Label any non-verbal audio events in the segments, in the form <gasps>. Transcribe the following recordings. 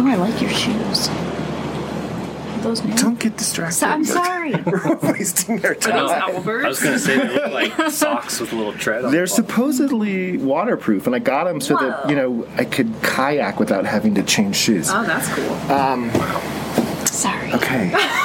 Oh, I like your shoes. Those new? Don't get distracted. So- I'm <laughs> We're- sorry. We're wasting our I time. know. Albert. I was going to say they look like <laughs> socks with a little tread on They're the bottom. supposedly waterproof, and I got them so that you know I could kayak without having to change shoes. Oh, that's cool. Um, Sorry. okay. <laughs>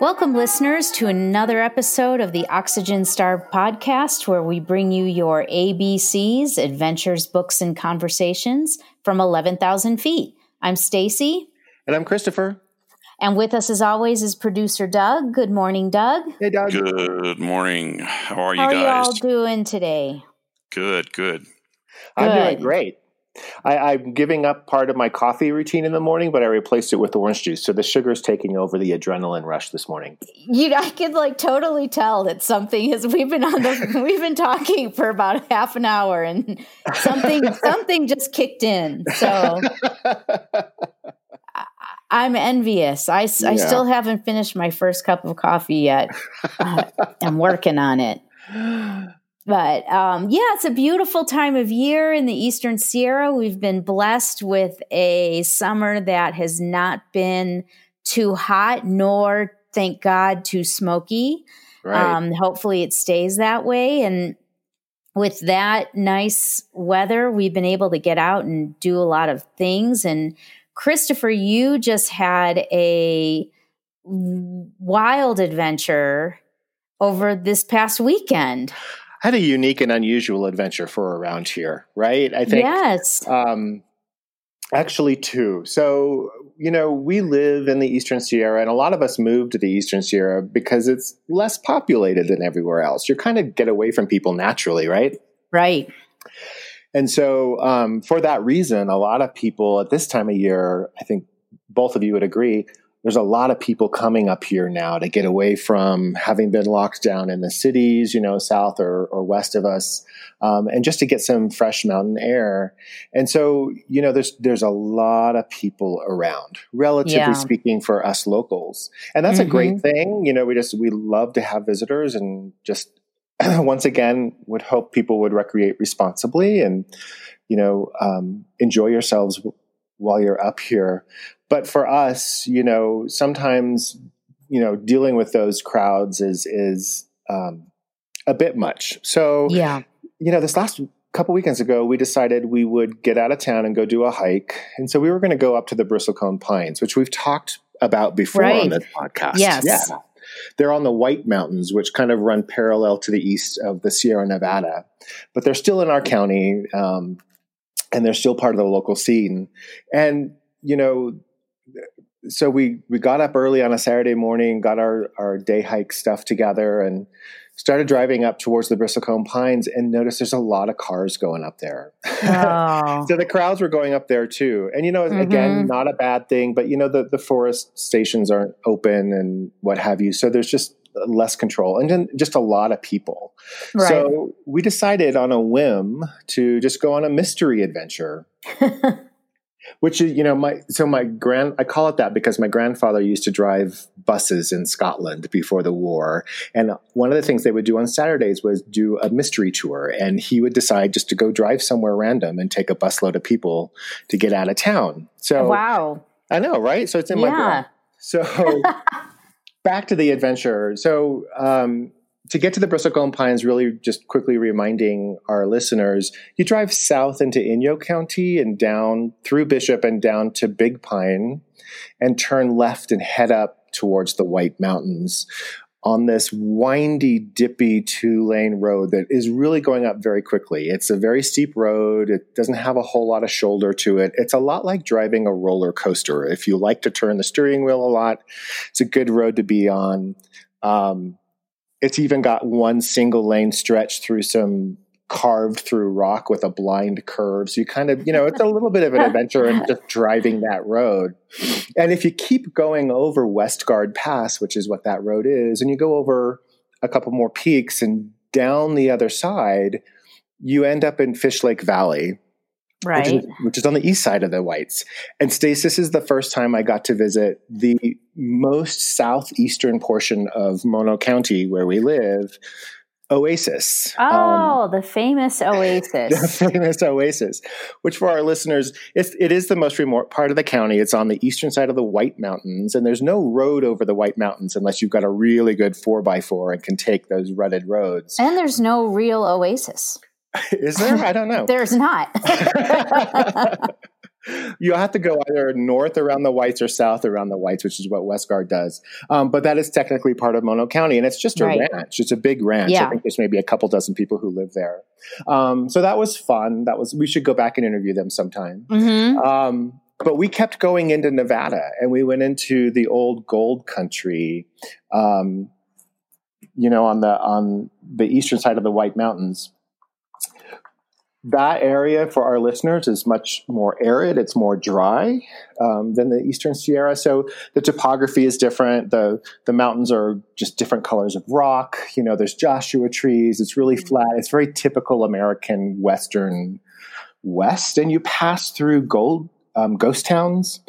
Welcome, listeners, to another episode of the Oxygen Starved podcast, where we bring you your ABCs, adventures, books, and conversations from 11,000 feet. I'm Stacy, And I'm Christopher. and with us, as always, is producer Doug. Good morning, Doug. Hey, Doug. Good morning. How are you guys? How are you all doing today? good, good. I'm doing Good. great. I, I'm giving up part of my coffee routine in the morning, but I replaced it with orange juice. So the sugar is taking over the adrenaline rush this morning. You, I could like totally tell that something is. We've been on the. <laughs> we've been talking for about half an hour, and something <laughs> something just kicked in. So I'm envious. I, Yeah. still haven't finished my first cup of coffee yet. Uh, I'm working on it. <laughs> But um, yeah, it's a beautiful time of year in the Eastern Sierra. We've been blessed with a summer that has not been too hot, nor, thank God, too smoky. right. Um, hopefully, it stays that way. And with that nice weather, we've been able to get out and do a lot of things. And Christopher, you just had a wild adventure over this past weekend. Had a unique and unusual adventure for around here, right? I think yes. um, actually two. So, you know, we live in the Eastern Sierra, and a lot of us moved to the Eastern Sierra because it's less populated than everywhere else. You're kind of get away from people naturally, right? Right. And so, um, for that reason, a lot of people at this time of year, I think both of you would agree, there's a lot of people coming up here now to get away from having been locked down in the cities, you know, south or, or west of us, um, and just to get some fresh mountain air. And so, you know, there's there's a lot of people around, relatively Yeah. speaking, for us locals, and that's a great thing. You know, we just we love to have visitors, and just <clears throat> once again, would hope people would recreate responsibly and you know um, enjoy yourselves while you're up here. But for us, you know, sometimes you know dealing with those crowds is is um, a bit much. So Yeah. you know, this last couple weekends ago, we decided we would get out of town and go do a hike. And so we were going to go up to the Bristlecone Pines, which we've talked about before Right. on this podcast. Yes. Yeah. They're on the White Mountains, which kind of run parallel to the east of the Sierra Nevada, but they're still in our county, um, and they're still part of the local scene. And you know, so we we got up early on a Saturday morning, got our our day hike stuff together, and started driving up towards the Bristlecone Pines, and noticed there's a lot of cars going up there. Oh. <laughs> So the crowds were going up there too. And you know, again, Mhm. not a bad thing, but you know, the, the forest stations aren't open and what have you. So there's just less control and then just a lot of people. right. So we decided on a whim to just go on a mystery adventure. <laughs> Which is, you know, my so my grand I call it that because my grandfather used to drive buses in Scotland before the war, and one of the things they would do on Saturdays was do a mystery tour, and he would decide just to go drive somewhere random and take a busload of people to get out of town. So wow. I know, right? So it's in my Yeah. blood. So <laughs> back to the adventure. So um, to get to the Bristlecone Pines, really just quickly reminding our listeners, you drive south into Inyo County and down through Bishop and down to Big Pine and turn left and head up towards the White Mountains on this windy, dippy two lane road that is really going up very quickly. It's a very steep road. It doesn't have a whole lot of shoulder to it. It's a lot like driving a roller coaster. If you like to turn the steering wheel a lot, it's a good road to be on. Um, it's even got one single lane stretch through some carved through rock with a blind curve. So you kind of, you know, it's a little bit of an adventure in just <laughs> driving that road. And if you keep going over Westgard Pass, which is what that road is, and you go over a couple more peaks and down the other side, you end up in Fish Lake Valley. Right. Which is, which is on the east side of the Whites. And Stace, this is the first time I got to visit the most southeastern portion of Mono County where we live, Oasis. Um, Oh, the famous <laughs> oasis. the famous Oasis, which for our listeners, it's, it is the most remote part of the county. It's on the eastern side of the White Mountains, and there's no road over the White Mountains unless you've got a really good four by four and can take those rutted roads. and there's no real oasis. <laughs> is there? I don't know. There's not. <laughs> you have to go either north around the whites or south around the whites, which is what Westgard does. Um, but that is technically part of Mono County, and it's just a Right. ranch. It's a big ranch. I think there's maybe a couple dozen people who live there. Um, so that was fun. That was we should go back and interview them sometime. hmm Um, but we kept going into Nevada, and we went into the old gold country. Um, you know, on the on the eastern side of the White Mountains. That area for our listeners is much more arid. It's more dry um, than the Eastern Sierra. So the topography is different. the The mountains are just different colors of rock. You know, there's Joshua trees. It's really flat. It's very typical American Western West, and you pass through gold um, ghost towns.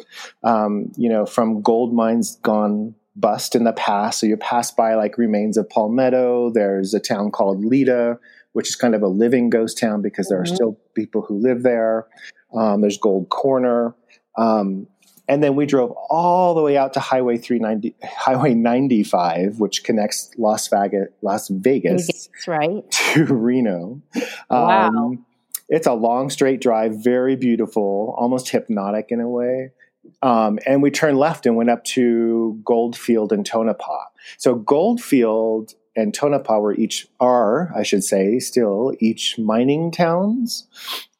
Um, you know, from gold mines gone bust in the past. So you pass by like remains of Palmetto. There's a town called Lida, which is kind of a living ghost town because there are Mhm. still people who live there. Um, there's Gold Corner. Um, and then we drove all the way out to Highway 390, Highway 95, which connects Las Vegas, Las Vegas That's right. <laughs> to Reno. Wow. Um, it's a long straight drive, very beautiful, almost hypnotic in a way. Um, and we turned left and went up to Goldfield and Tonopah. So Goldfield and Tonopah were each are, I should say, still each mining towns,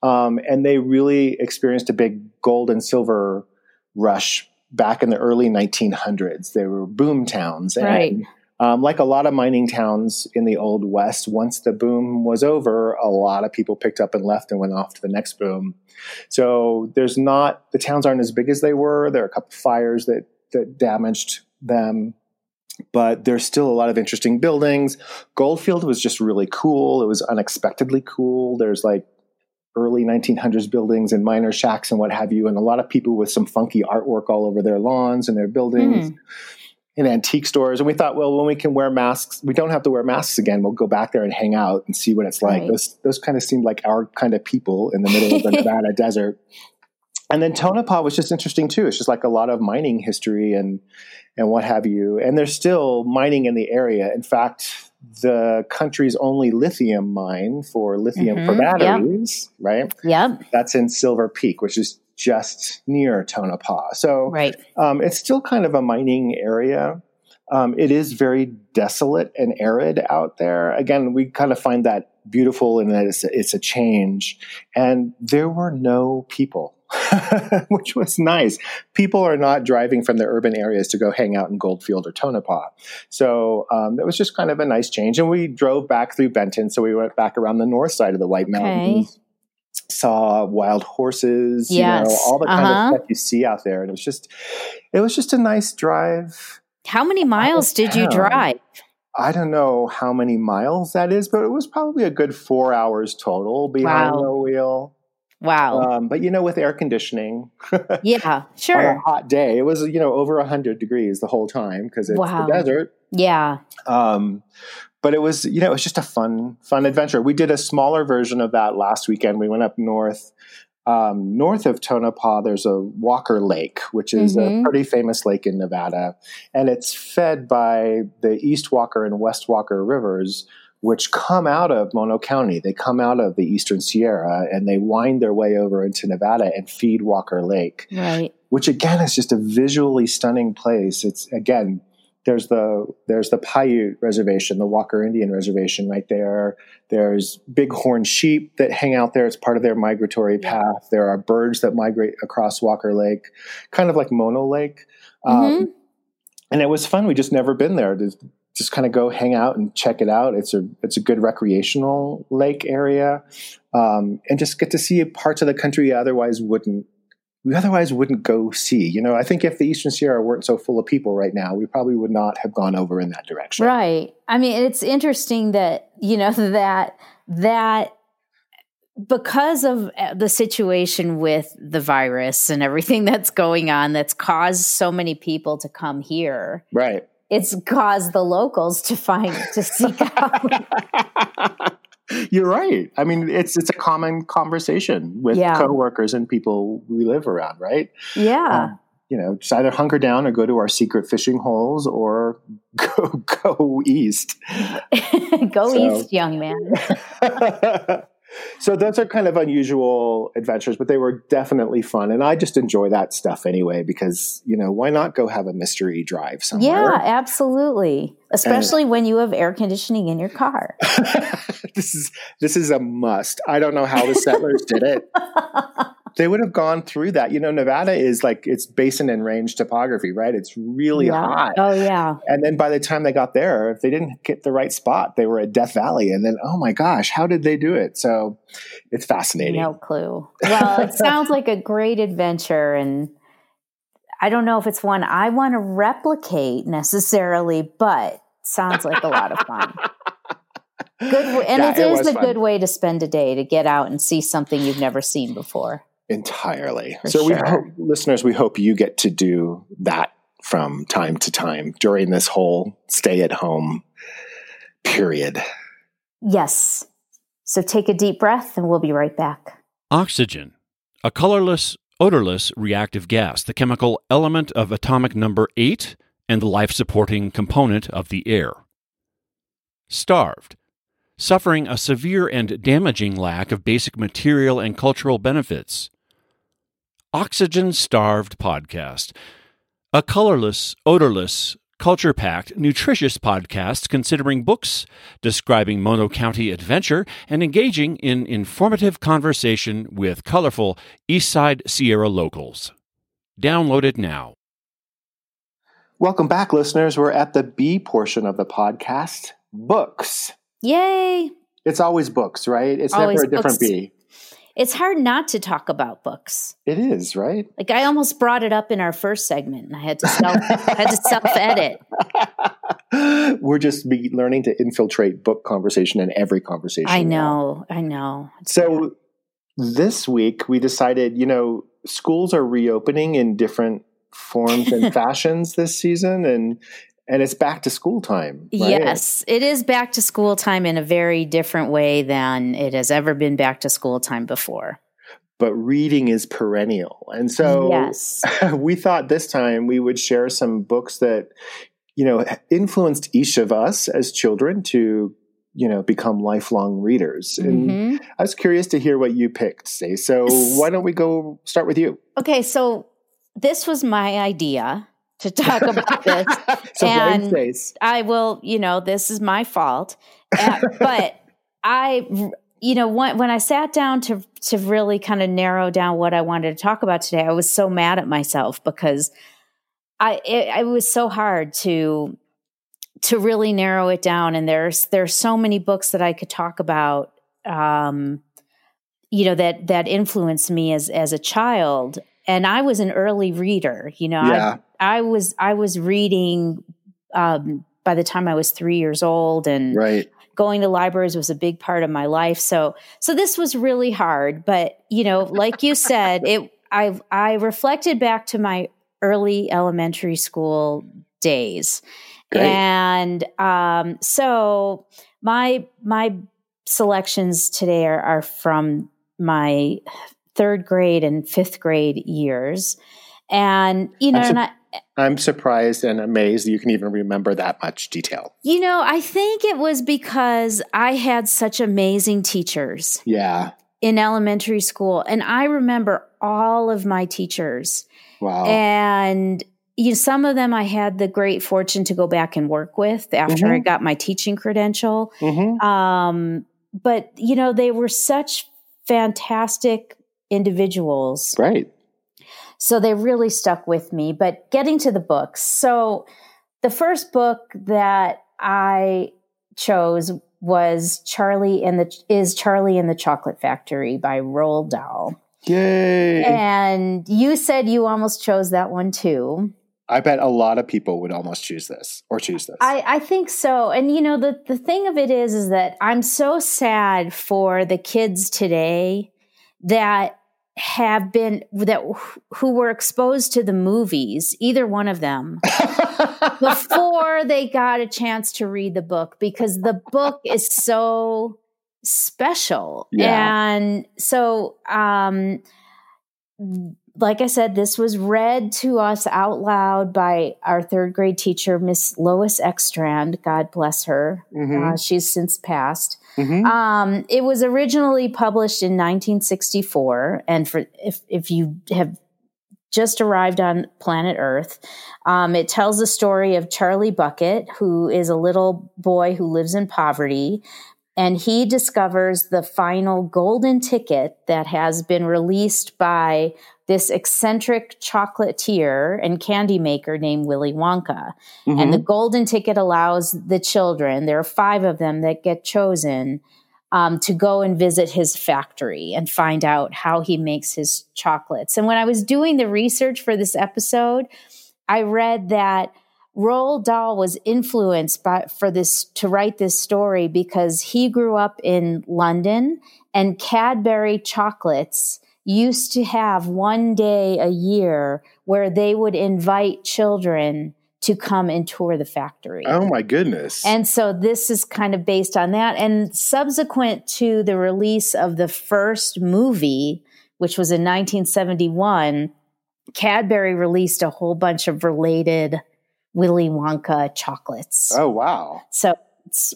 um, and they really experienced a big gold and silver rush back in the early 1900s. They were boom towns, and Right. um, like a lot of mining towns in the old west, once the boom was over, a lot of people picked up and left and went off to the next boom. So there's not the towns aren't as big as they were. There are a couple fires that that damaged them, but there's still a lot of interesting buildings. Goldfield was just really cool. It was unexpectedly cool. There's like early 1900s buildings and miner shacks and what have you, and a lot of people with some funky artwork all over their lawns and their buildings hmm. in antique stores. And we thought, well, when we can wear masks, we don't have to wear masks again. We'll go back there and hang out and see what it's like. Right. Those those kind of seemed like our kind of people in the middle of the <laughs> Nevada desert. And then Tonopah was just interesting too. It's just like a lot of mining history and and what have you. And there's still mining in the area. In fact, the country's only lithium mine for lithium for Mhm, yep. batteries, right? Yep. That's in Silver Peak, which is just near Tonopah. So Right. um, it's still kind of a mining area. Um, it is very desolate and arid out there. Again, we kind of find that beautiful in that it's a, it's a change. And there were no people, <laughs> which was nice. People are not driving from the urban areas to go hang out in Goldfield or Tonopah. So um, that was just kind of a nice change. And we drove back through Benton. So we went back around the north side of the White Mountains. Saw wild horses, you know, all the kind Uh-huh. of stuff you see out there, and it was just, it was just a nice drive. How many miles did you drive? I don't know how many miles that is, but it was probably a good four hours total behind Wow. the wheel. Wow. Um, but you know, with air conditioning, <laughs> yeah. on a Sure. hot day, it was you know over hundred degrees the whole time because it's Wow. the desert. Yeah. Um, but it was, you know, it was just a fun, fun adventure. We did a smaller version of that last weekend. We went up north. Um, north of Tonopah, there's a Walker Lake, which is a Mhm. pretty famous lake in Nevada, and it's fed by the East Walker and West Walker rivers, which come out of Mono County. They come out of the Eastern Sierra and they wind their way over into Nevada and feed Walker Lake Right. which again is just a visually stunning place. It's again, there's the there's the Paiute Reservation, the Walker Indian Reservation right there. There's bighorn sheep that hang out there. It's part of their migratory path. There are birds that migrate across Walker Lake, kind of like Mono Lake. Um, Mhm. and it was fun. We just never been there. Just kind of go hang out and check it out. It's a it's a good recreational lake area, um, and just get to see parts of the country you otherwise wouldn't we otherwise wouldn't go see. You know, I think if the Eastern Sierra weren't so full of people right now, we probably would not have gone over in that direction. Right. I mean, it's interesting that you know <laughs> that that because of uh, the situation with the virus and everything that's going on that's caused so many people to come here right it's caused the locals to find to seek <laughs> out. You're right. I mean it's it's a common conversation with yeah. coworkers and people we live around right? Yeah. Um, you know just either hunker down or go to our secret fishing holes or <laughs> go go east. <laughs> Go so. east young man so those are kind of unusual adventures, but they were definitely fun. And I just enjoy that stuff anyway, because, you know, why not go have a mystery drive somewhere? Yeah, absolutely. Especially and, when you have air conditioning in your car. <laughs> this is this is a must. I don't know how the settlers did it. <laughs> they would have gone through that. You know, Nevada is like it's basin and range topography, right? It's really yeah. hot. Oh yeah. And then by the time they got there, if they didn't get the right spot, they were at Death Valley. And then, oh my gosh, how did they do it? So it's fascinating. No clue. Well, it <laughs> sounds like a great adventure and I don't know if it's one I want to replicate necessarily, but sounds like a lot of fun. Good, and yeah, it is a fun. good way to spend a day to get out and see something you've never seen before entirely. For so sure. we hope listeners, we hope you get to do that from time to time during this whole stay at home period. Yes. So take a deep breath and we'll be right back. Oxygen, a colorless, odorless reactive gas, the chemical element of atomic number 8 and the life supporting component of the air. Starved, suffering a severe and damaging lack of basic material and cultural benefits. Oxygen Starved podcast, a colorless, odorless, culture packed, nutritious podcast considering books, describing Mono County adventure, and engaging in informative conversation with colorful Eastside Sierra locals. Download it now. Welcome back, listeners. We're at the B portion of the podcast books. Yay! It's always books, right? It's always never a different books. B it's hard not to talk about books. It is, right? Like I almost brought it up in our first segment and I had to self had to self edit. <laughs> We're just be learning to infiltrate book conversation in every conversation. I know, now. I know. So this week we decided, you know, schools are reopening in different forms and <laughs> fashions this season and and it's back to school time. Right? Yes, it is back to school time in a very different way than it has ever been back to school time before. But reading is perennial. And so yes. <laughs> we thought this time we would share some books that, you know, influenced each of us as children to, you know, become lifelong readers. And mm-hmm. I was curious to hear what you picked, say. So why don't we go start with you? Okay, so this was my idea to talk about this. <laughs> so and. I will, you know, this is my fault. Uh, but I, you know, when, when I sat down to to really kind of narrow down what I wanted to talk about today, I was so mad at myself because I it, it was so hard to to really narrow it down. And there's there's so many books that I could talk about. Um, you know that that influenced me as as a child and I was an early reader. You know, yeah. I, was I was reading um, by the time I was three years old, and right. going to libraries was a big part of my life. So so this was really hard, but you know, like you said, it I I reflected back to my early elementary school days, Great. and um, so my my selections today are, are from my third grade and fifth grade years. And, you know, I'm, I, I'm surprised and amazed that you can even remember that much detail. You know, I think it was because I had such amazing teachers. Yeah. In elementary school. And I remember all of my teachers. Wow. And you know, some of them I had the great fortune to go back and work with after mm-hmm. I got my teaching credential. Mm-hmm. Um, but you know, they were such fantastic individuals. Right. So they really stuck with me. But getting to the books. So the first book that I chose was Charlie and the is Charlie and the Chocolate Factory by Roald Dahl. Yay! And you said you almost chose that one too. I bet a lot of people would almost choose this or choose this. I, I think so. And you know, the, the thing of it is, is that I'm so sad for the kids today that have been that who were exposed to the movies, either one of them, <laughs> before they got a chance to read the book because the book is so special. Yeah. And so um like I said, this was read to us out loud by our third grade teacher, Miss Lois Ekstrand. God bless her. Mhm. Uh, she's since passed. Mhm. Um, it was originally published in 1964, and for if if you have just arrived on planet Earth, um, it tells the story of Charlie Bucket, who is a little boy who lives in poverty, and he discovers the final golden ticket that has been released by this eccentric chocolatier and candy maker named Willy Wonka. And the golden ticket allows the children, there are five of them that get chosen, um, to go and visit his factory and find out how he makes his chocolates. And when I was doing the research for this episode, I read that Roald Dahl was influenced by for this to write this story because he grew up in London and Cadbury chocolates used to have one day a year where they would invite children to come and tour the factory. oh my goodness! And so this is kind of based on that. And subsequent to the release of the first movie, which was in 1971, Cadbury released a whole bunch of related Willy Wonka chocolates. oh wow! So it's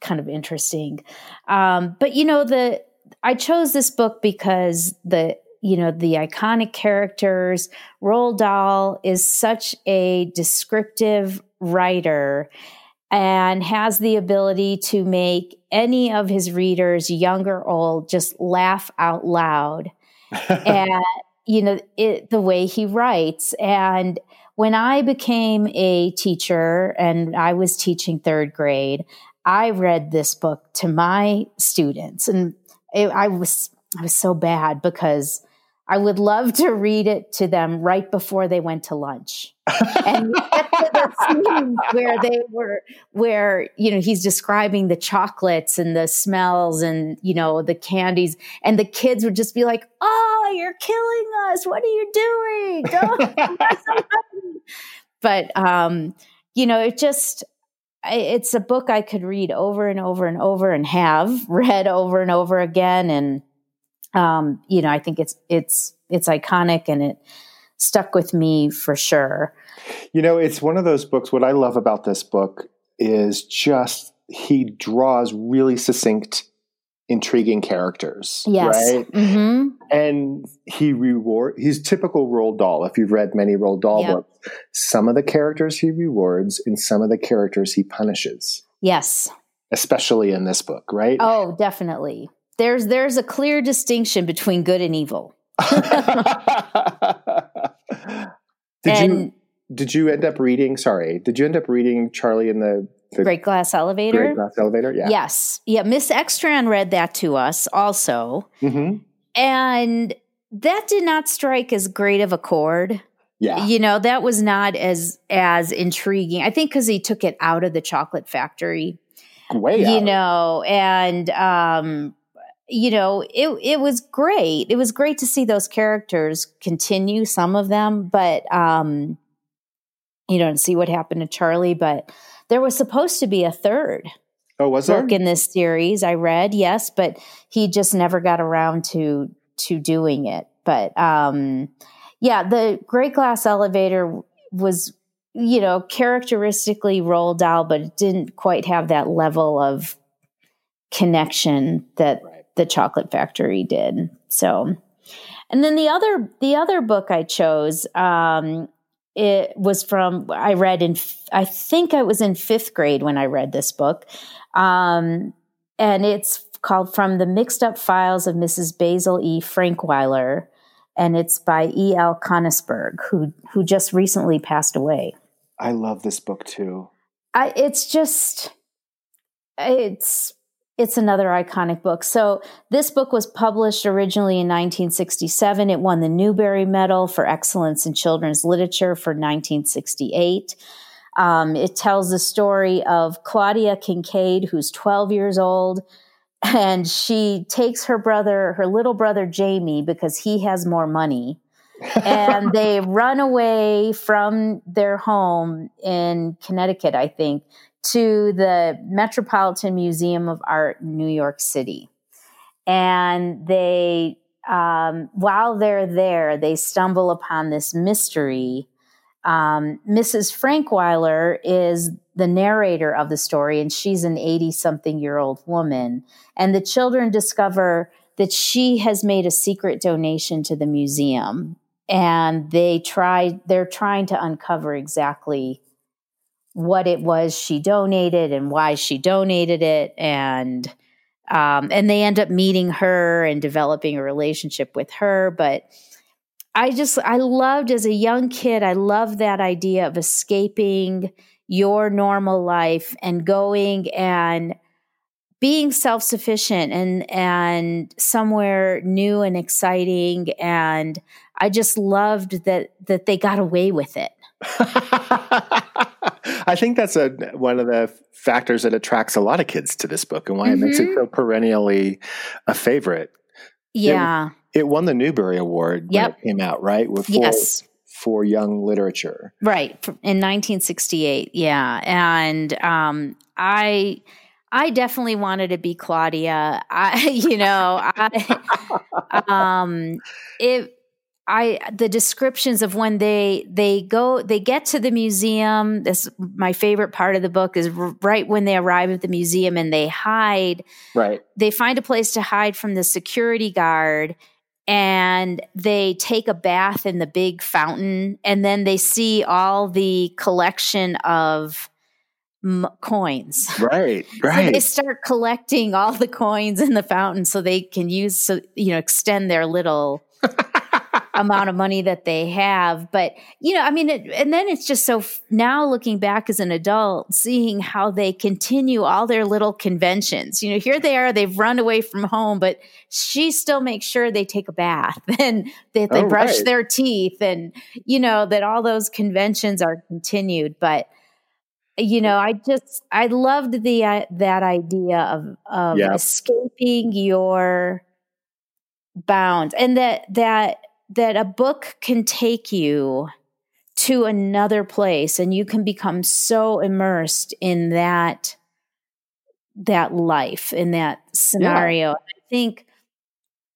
kind of interesting. Um, but you know, the I chose this book because the you know the iconic characters. Roald Dahl is such a descriptive writer and has the ability to make any of his readers, young or old, just laugh out loud. <laughs> and you know it, the way he writes and when i became a teacher and i was teaching third grade i read this book to my students and it, i was i was so bad because i would love to read it to them right before they went to lunch. And we <laughs> get to the scenes where they were where you know he's describing the chocolates and the smells and you know the candies. And the kids would just be like oh you're killing us. What are you doing? Don't- <laughs> <laughs> but um you know it just It's a book i could read over and over and over and have <laughs> read over and over again and um you know i think it's it's it's iconic and it stuck with me for sure You know, it's one of those books. What I love about this book is just he draws really succinct, intriguing characters. yes Right. hmm And he reward he's typical Roald Dahl. If you've read many Roald Dahl Yeah. books, some of the characters he rewards and some of the characters he punishes. yes Especially in this book, right? Oh, definitely. There's there's a clear distinction between good and evil. <laughs> did and you did you end up reading sorry, did you end up reading Charlie in the, the Great Glass Elevator. Great Glass Elevator? Yeah. Yes. Yeah, Miss Ekstrand read that to us also. hmm And that did not strike as great of a chord. Yeah. You know, that was not as as intriguing. I think cuz he took it out of the chocolate factory. Way you know and um you know it it was great it was great to see those characters continue some of them but um you don't see what happened to charlie but there was supposed to be a third Oh, was there? book in this series i read yes but he just never got around to to doing it but um yeah the great glass elevator was you know characteristically Roald Dahl but it didn't quite have that level of connection that Right. the chocolate factory did so and then the other the other book i chose um it was from i read in I think i was in fifth grade when i read this book. Um and it's called from the mixed up files of mrs basil e. Frankweiler. And it's by e l Konigsburg, who who just recently passed away. I love this book too. I, it's just it's it's another iconic book. So this book was published originally in 1967. It won the Newbery Medal for Excellence in Children's Literature for 1968. Um, it tells the story of Claudia Kincaid, who's 12 years old, and she takes her brother, her little brother Jamie, because he has more money. and <laughs> they run away from their home in Connecticut, I think, to the Metropolitan Museum of Art in New York City. And they, um, while they're there, they stumble upon this mystery. Um, Mrs. Frankweiler is the narrator of the story, and she's an 80 something year old woman. And the children discover that she has made a secret donation to the museum. And they try, they're trying to uncover exactly what it was she donated and why she donated it. And um, and they end up meeting her and developing a relationship with her. But i just i loved as a young kid i loved that idea of escaping your normal life and going and being self-sufficient and and somewhere new and exciting. And i just loved that that they got away with it <laughs> I think that's a one of the factors that attracts a lot of kids to this book and why mm-hmm. it makes it so perennially a favorite. Yeah. It, it won the Newbery Award yep. when it came out, right? With for, yes. for young literature. Right. In 1968. Yeah. And um, I I definitely wanted to be Claudia. I, <laughs> you know, I, <laughs> um, it, I the descriptions of when they they go they get to the museum. This my favorite part of the book is right when they arrive at the museum and they hide. Right. They find a place to hide from the security guard and they take a bath in the big fountain and then they see all the collection of m- coins. Right, right. <laughs> so they start collecting all the coins in the fountain so they can use so you know extend their little <laughs> amount of money that they have. But, you know, I mean, it, and then it's just so f- now looking back as an adult, seeing how they continue all their little conventions. You know, here they are, they've run away from home, but she still makes sure they take a bath <laughs> and that they, oh, brush right. their teeth and, you know, that all those conventions are continued. But, you know, I just, I loved the, uh, that idea of, of yeah. escaping your, bounds and that that that a book can take you to another place and you can become so immersed in that that life in that scenario. Yeah. I think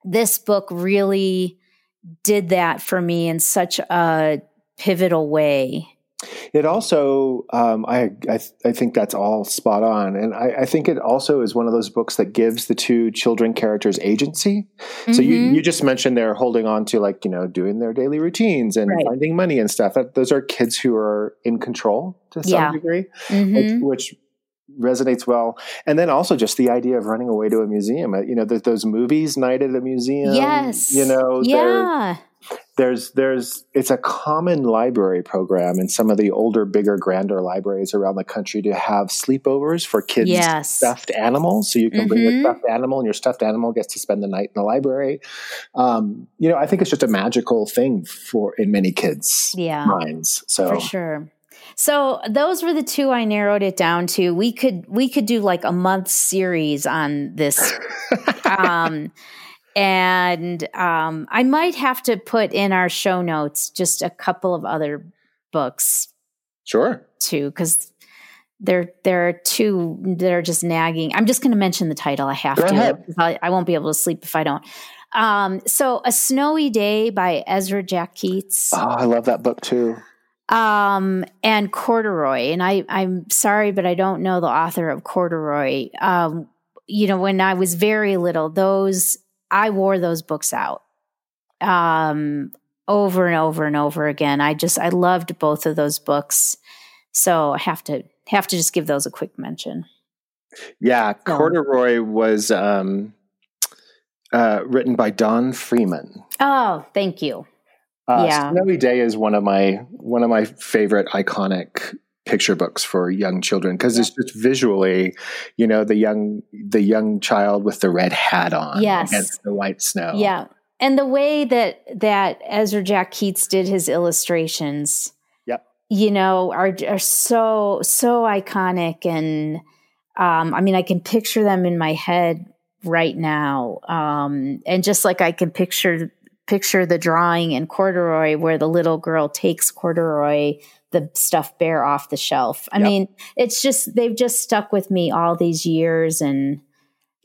this book really did that for me in such a pivotal way. It also, um, I, I, I think that's all spot on, and I, I, think it also is one of those books that gives the two children characters agency. Mm-hmm. So you, mm-hmm. you just mentioned they're holding on to like you know doing their daily routines and right. finding money and stuff. That those are kids who are in control to some yeah. degree, mm-hmm. which, which resonates well. And then also just the idea of running away to a museum. Uh, you know, those movies, Night at a Museum. Yes. You know, yeah there's there's it's a common library program in some of the older bigger grander libraries around the country to have sleepovers for kids yes. stuffed animals so you can mm-hmm. bring your mm-hmm. stuffed animal and your stuffed animal gets to spend the night in the library um, you know i think it's just a magical thing for in many kids yeah. minds so for sure so those were the two I narrowed it down to. We could we could do like a month series on this. <laughs> um, and um, I might have to put in our show notes just a couple of other books. Sure. Too, because there there are two that are just nagging. I'm just going to mention the title. I have Go to. I, I, won't be able to sleep if I don't. Um, so, A Snowy Day by Ezra Jack Keats. Oh, I love that book too. Um, and Corduroy. And I, I'm sorry, but I don't know the author of Corduroy. Um, you know, when I was very little, those I wore those books out um, over and over and over again. I just I loved both of those books, so I have to have to just give those a quick mention. Yeah, Corduroy was um, uh, written by Don Freeman. Oh, thank you. Uh, yeah, Snowy Day is one of my one of my favorite iconic picture books for young children because it's just visually, you know, the young the young child with the red hat on Yes. against the white snow. Yeah. And the way that that Ezra Jack Keats did his illustrations, Yep. you know, are are so so iconic and um I mean I can picture them in my head right now. Um and just like I can picture picture the drawing in corduroy where the little girl takes corduroy the stuffed bear off the shelf. I Yep. mean, it's just they've just stuck with me all these years and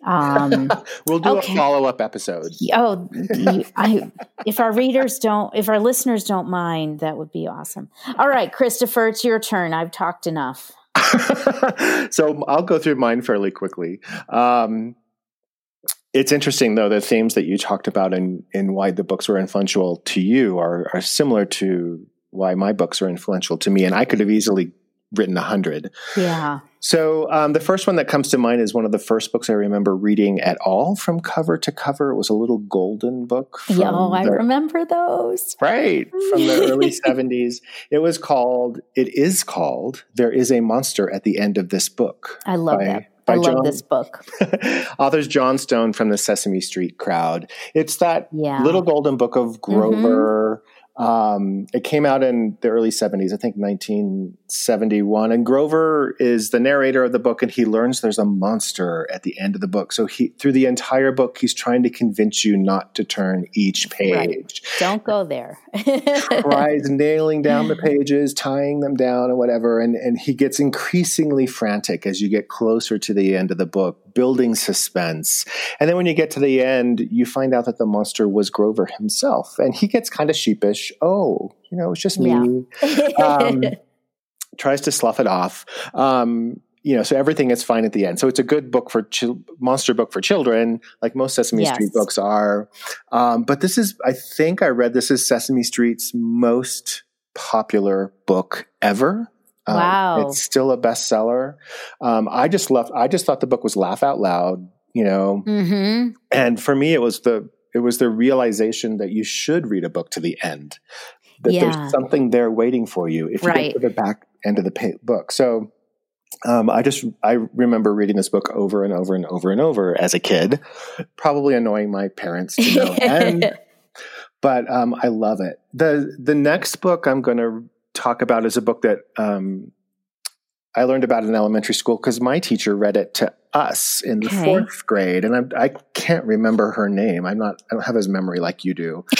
um <laughs> We'll do Okay. a follow up episode. Oh, you, I, if our readers don't, if our listeners don't mind, that would be awesome. All right, Christopher, it's your turn. I've talked enough. <laughs> so I'll go through mine fairly quickly. Um, it's interesting though the themes that you talked about and in why the books were influential to you are are similar to why my books are influential to me, and I could have easily written a hundred. Yeah. So um, the first one that comes to mind is one of the first books I remember reading at all from cover to cover. It was a little golden book. Yeah, oh, I the- remember those. Right, from the <laughs> early 70s. It was called, it is called, There is a Monster at the End of This Book. I love by- that. I love John- this book. <laughs> Authors Jon Stone from the Sesame Street crowd. It's that Yeah. little golden book of Grover. Mm-hmm. Um, it came out in the early 70s, I think 1971. And Grover is the narrator of the book, and he learns there's a monster at the end of the book. So he, through the entire book, he's trying to convince you not to turn each page. Right. Don't go there. tries <laughs> nailing down the pages, tying them down, and whatever. And and he gets increasingly frantic as you get closer to the end of the book, building suspense. And then when you get to the end, you find out that the monster was Grover himself, and he gets kind of sheepish. Oh, you know, it's just me. Um, <laughs> tries to slough it off. Um, you know, so everything is fine at the end. So it's a good book for chil- monster book for children, like most Sesame Yes. Street books are. Um, but this is, I think, I read this is Sesame Street's most popular book ever. Um, Wow. it's still a bestseller. Um, I just left. I just thought the book was laugh out loud. You know, hmm and for me, it was the it was the realization that you should read a book to the end. That Yeah. there's something there waiting for you if you Right. get to the back end of the pa- book. So um, I just I remember reading this book over and over and over and over as a kid, probably annoying my parents to no <laughs> end. But um, I love it. the The next book I'm going to talk about is a book that um, I learned about in elementary school because my teacher read it to us in the Okay. fourth grade, and I, I can't remember her name. I'm not. I don't have his memory like you do. <laughs>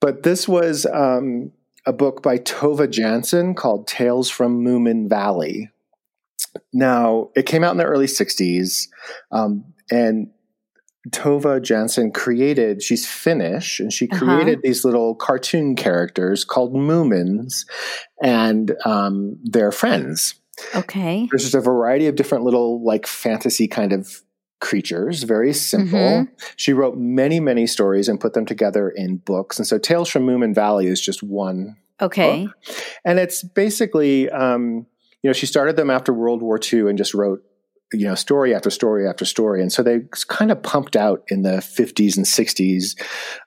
But this was um, a book by Tove Jansson called Tales from Moomin Valley. Now, it came out in the early 60s, um, and Tove Jansson created, she's Finnish, and she Uh-huh. created these little cartoon characters called Moomins and um, their friends. Okay. There's just a variety of different little, like, fantasy kind of creatures, very simple. Mhm. She wrote many, many stories and put them together in books. And so Tales from Moomin Valley is just one Okay. and it's basically, um, you know, she started them after World War II and just wrote, you know, story after story after story. And so they kind of pumped out in the 50s and 60s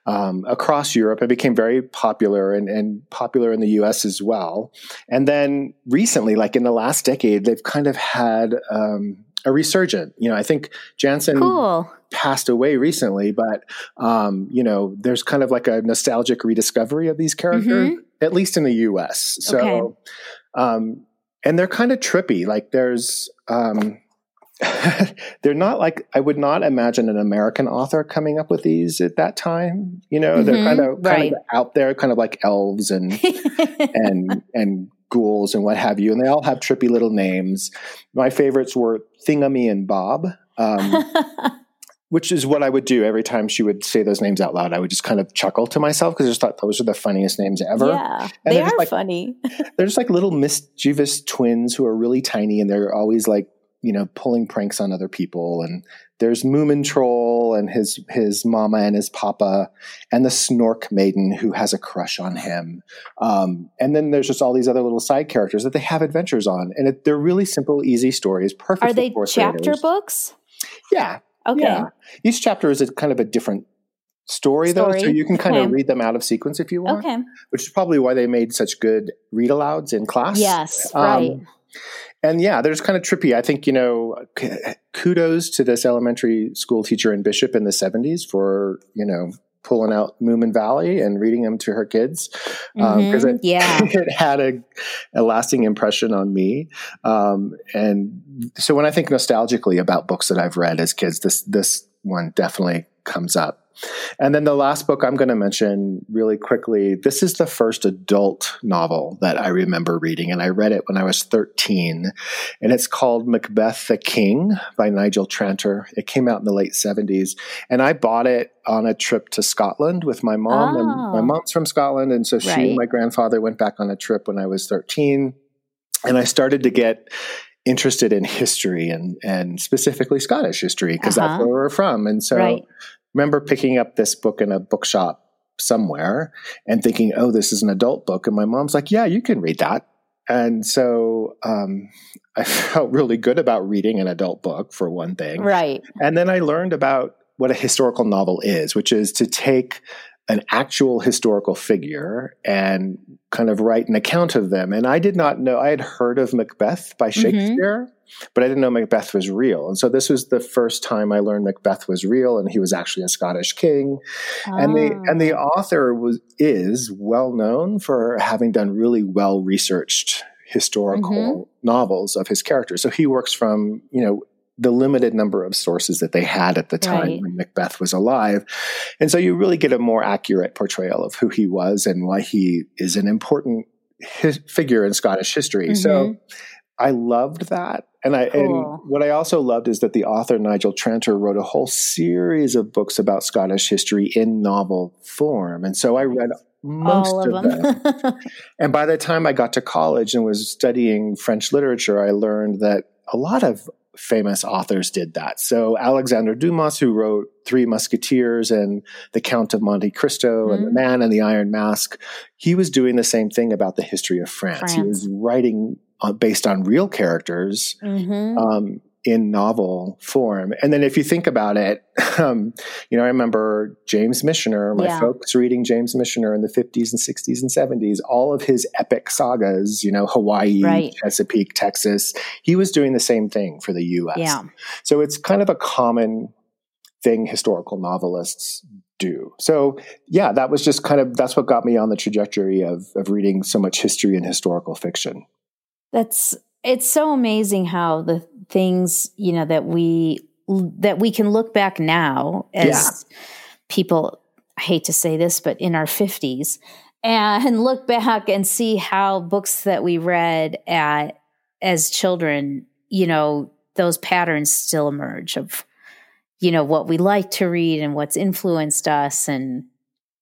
um, across Europe and became very popular and, and popular in the US as well. And then recently, like in the last decade, they've kind of had um, a resurgent. You know, I think Jansson Cool. passed away recently, but um, you know, there's kind of like a nostalgic rediscovery of these characters, at least in the U.S. So, Okay. um, and they're kind of trippy. Like there's, um, <laughs> they're not like I would not imagine an American author coming up with these at that time. You know, they're Mhm, kind of kind right. of out there, kind of like elves and <laughs> and and ghouls and what have you, and they all have trippy little names. My favorites were Thingumy and Bob. Um, <laughs> which is what I would do every time she would say those names out loud. I would just kind of chuckle to myself because I just thought those are the funniest names ever. yeah, And they they're are like- funny. They're just like little mischievous twins who are really tiny and they're always like, you know, pulling pranks on other people. And there's Moomin Troll and his his mama and his papa and the Snork Maiden who has a crush on him. Um, and then there's just all these other little side characters that they have adventures on. And it, they're really simple, easy stories. Perfect. Are for they chapter graders. books? Yeah. Okay. Yeah. Each chapter is a kind of a different story, though, so you can kind Okay. of read them out of sequence if you want. Okay. Which is probably why they made such good read alouds in class. Yes. Um, Right. And yeah, they're kind of trippy. I think, you know, kudos to this elementary school teacher in Bishop in the 70s for, you know, pulling out Moomin Valley and reading them to her kids. Because Mhm. it, Yeah. <laughs> it had a, a lasting impression on me. Um, and so when I think nostalgically about books that I've read as kids, this, this one definitely comes up. And then the last book I'm going to mention really quickly. This is the first adult novel that I remember reading, and I read it when I was 13. And it's called Macbeth the King by Nigel Tranter. It came out in the late 70s, and I bought it on a trip to Scotland with my mom. Oh. And my mom's from Scotland, and so she and my grandfather went back on a trip when I was 13. And I started to get interested in history and and specifically Scottish history because that's Uh-huh. where we're from. And so Right. Remember picking up this book in a bookshop somewhere and thinking, oh, this is an adult book. And my mom's like, yeah, you can read that. And so um, <laughs> I felt really good about reading an adult book, for one thing. Right. And then I learned about what a historical novel is, which is to take an actual historical figure and kind of write an account of them. And I did not know, I had heard of Macbeth by Shakespeare, but I didn't know Macbeth was real. And so this was the first time I learned Macbeth was real and he was actually a Scottish king. And the and the Oh. author was is well known for having done really well researched historical Mhm. novels of his characters. So he works from, you know, the limited number of sources that they had at the time Right. when Macbeth was alive. And so you really get a more accurate portrayal of who he was and why he is an important figure in Scottish history. So Mhm. I loved that. And I Cool. and what I also loved is that the author Nigel Tranter wrote a whole series of books about Scottish history in novel form. And so I read most all of them. them. <laughs> And by the time I got to college and was studying French literature, I learned that a lot of famous authors did that. So Alexander Dumas, who wrote Three Musketeers and The Count of Monte Cristo and The Mhm. Man and the Iron Mask, he was doing the same thing about the history of France. He was writing uh, based on real characters hmm um, in novel form. And then if you think about it, <laughs> um, you know, I remember James Michener, my Yeah. folks reading James Michener in the 50s and 60s and 70s, all of his epic sagas, you know, Hawaii, Right. Chesapeake, Texas, he was doing the same thing for the US. Yeah. So it's kind of a common thing historical novelists do. So yeah, that was just kind of that's what got me on the trajectory of of reading so much history and historical fiction. That's it's so amazing how the things, you know, that we that we can look back now as people I hate to say this, but in our 50s and <laughs> look back and see how books that we read at as children, you know, those patterns still emerge of you know what we like to read and what's influenced us and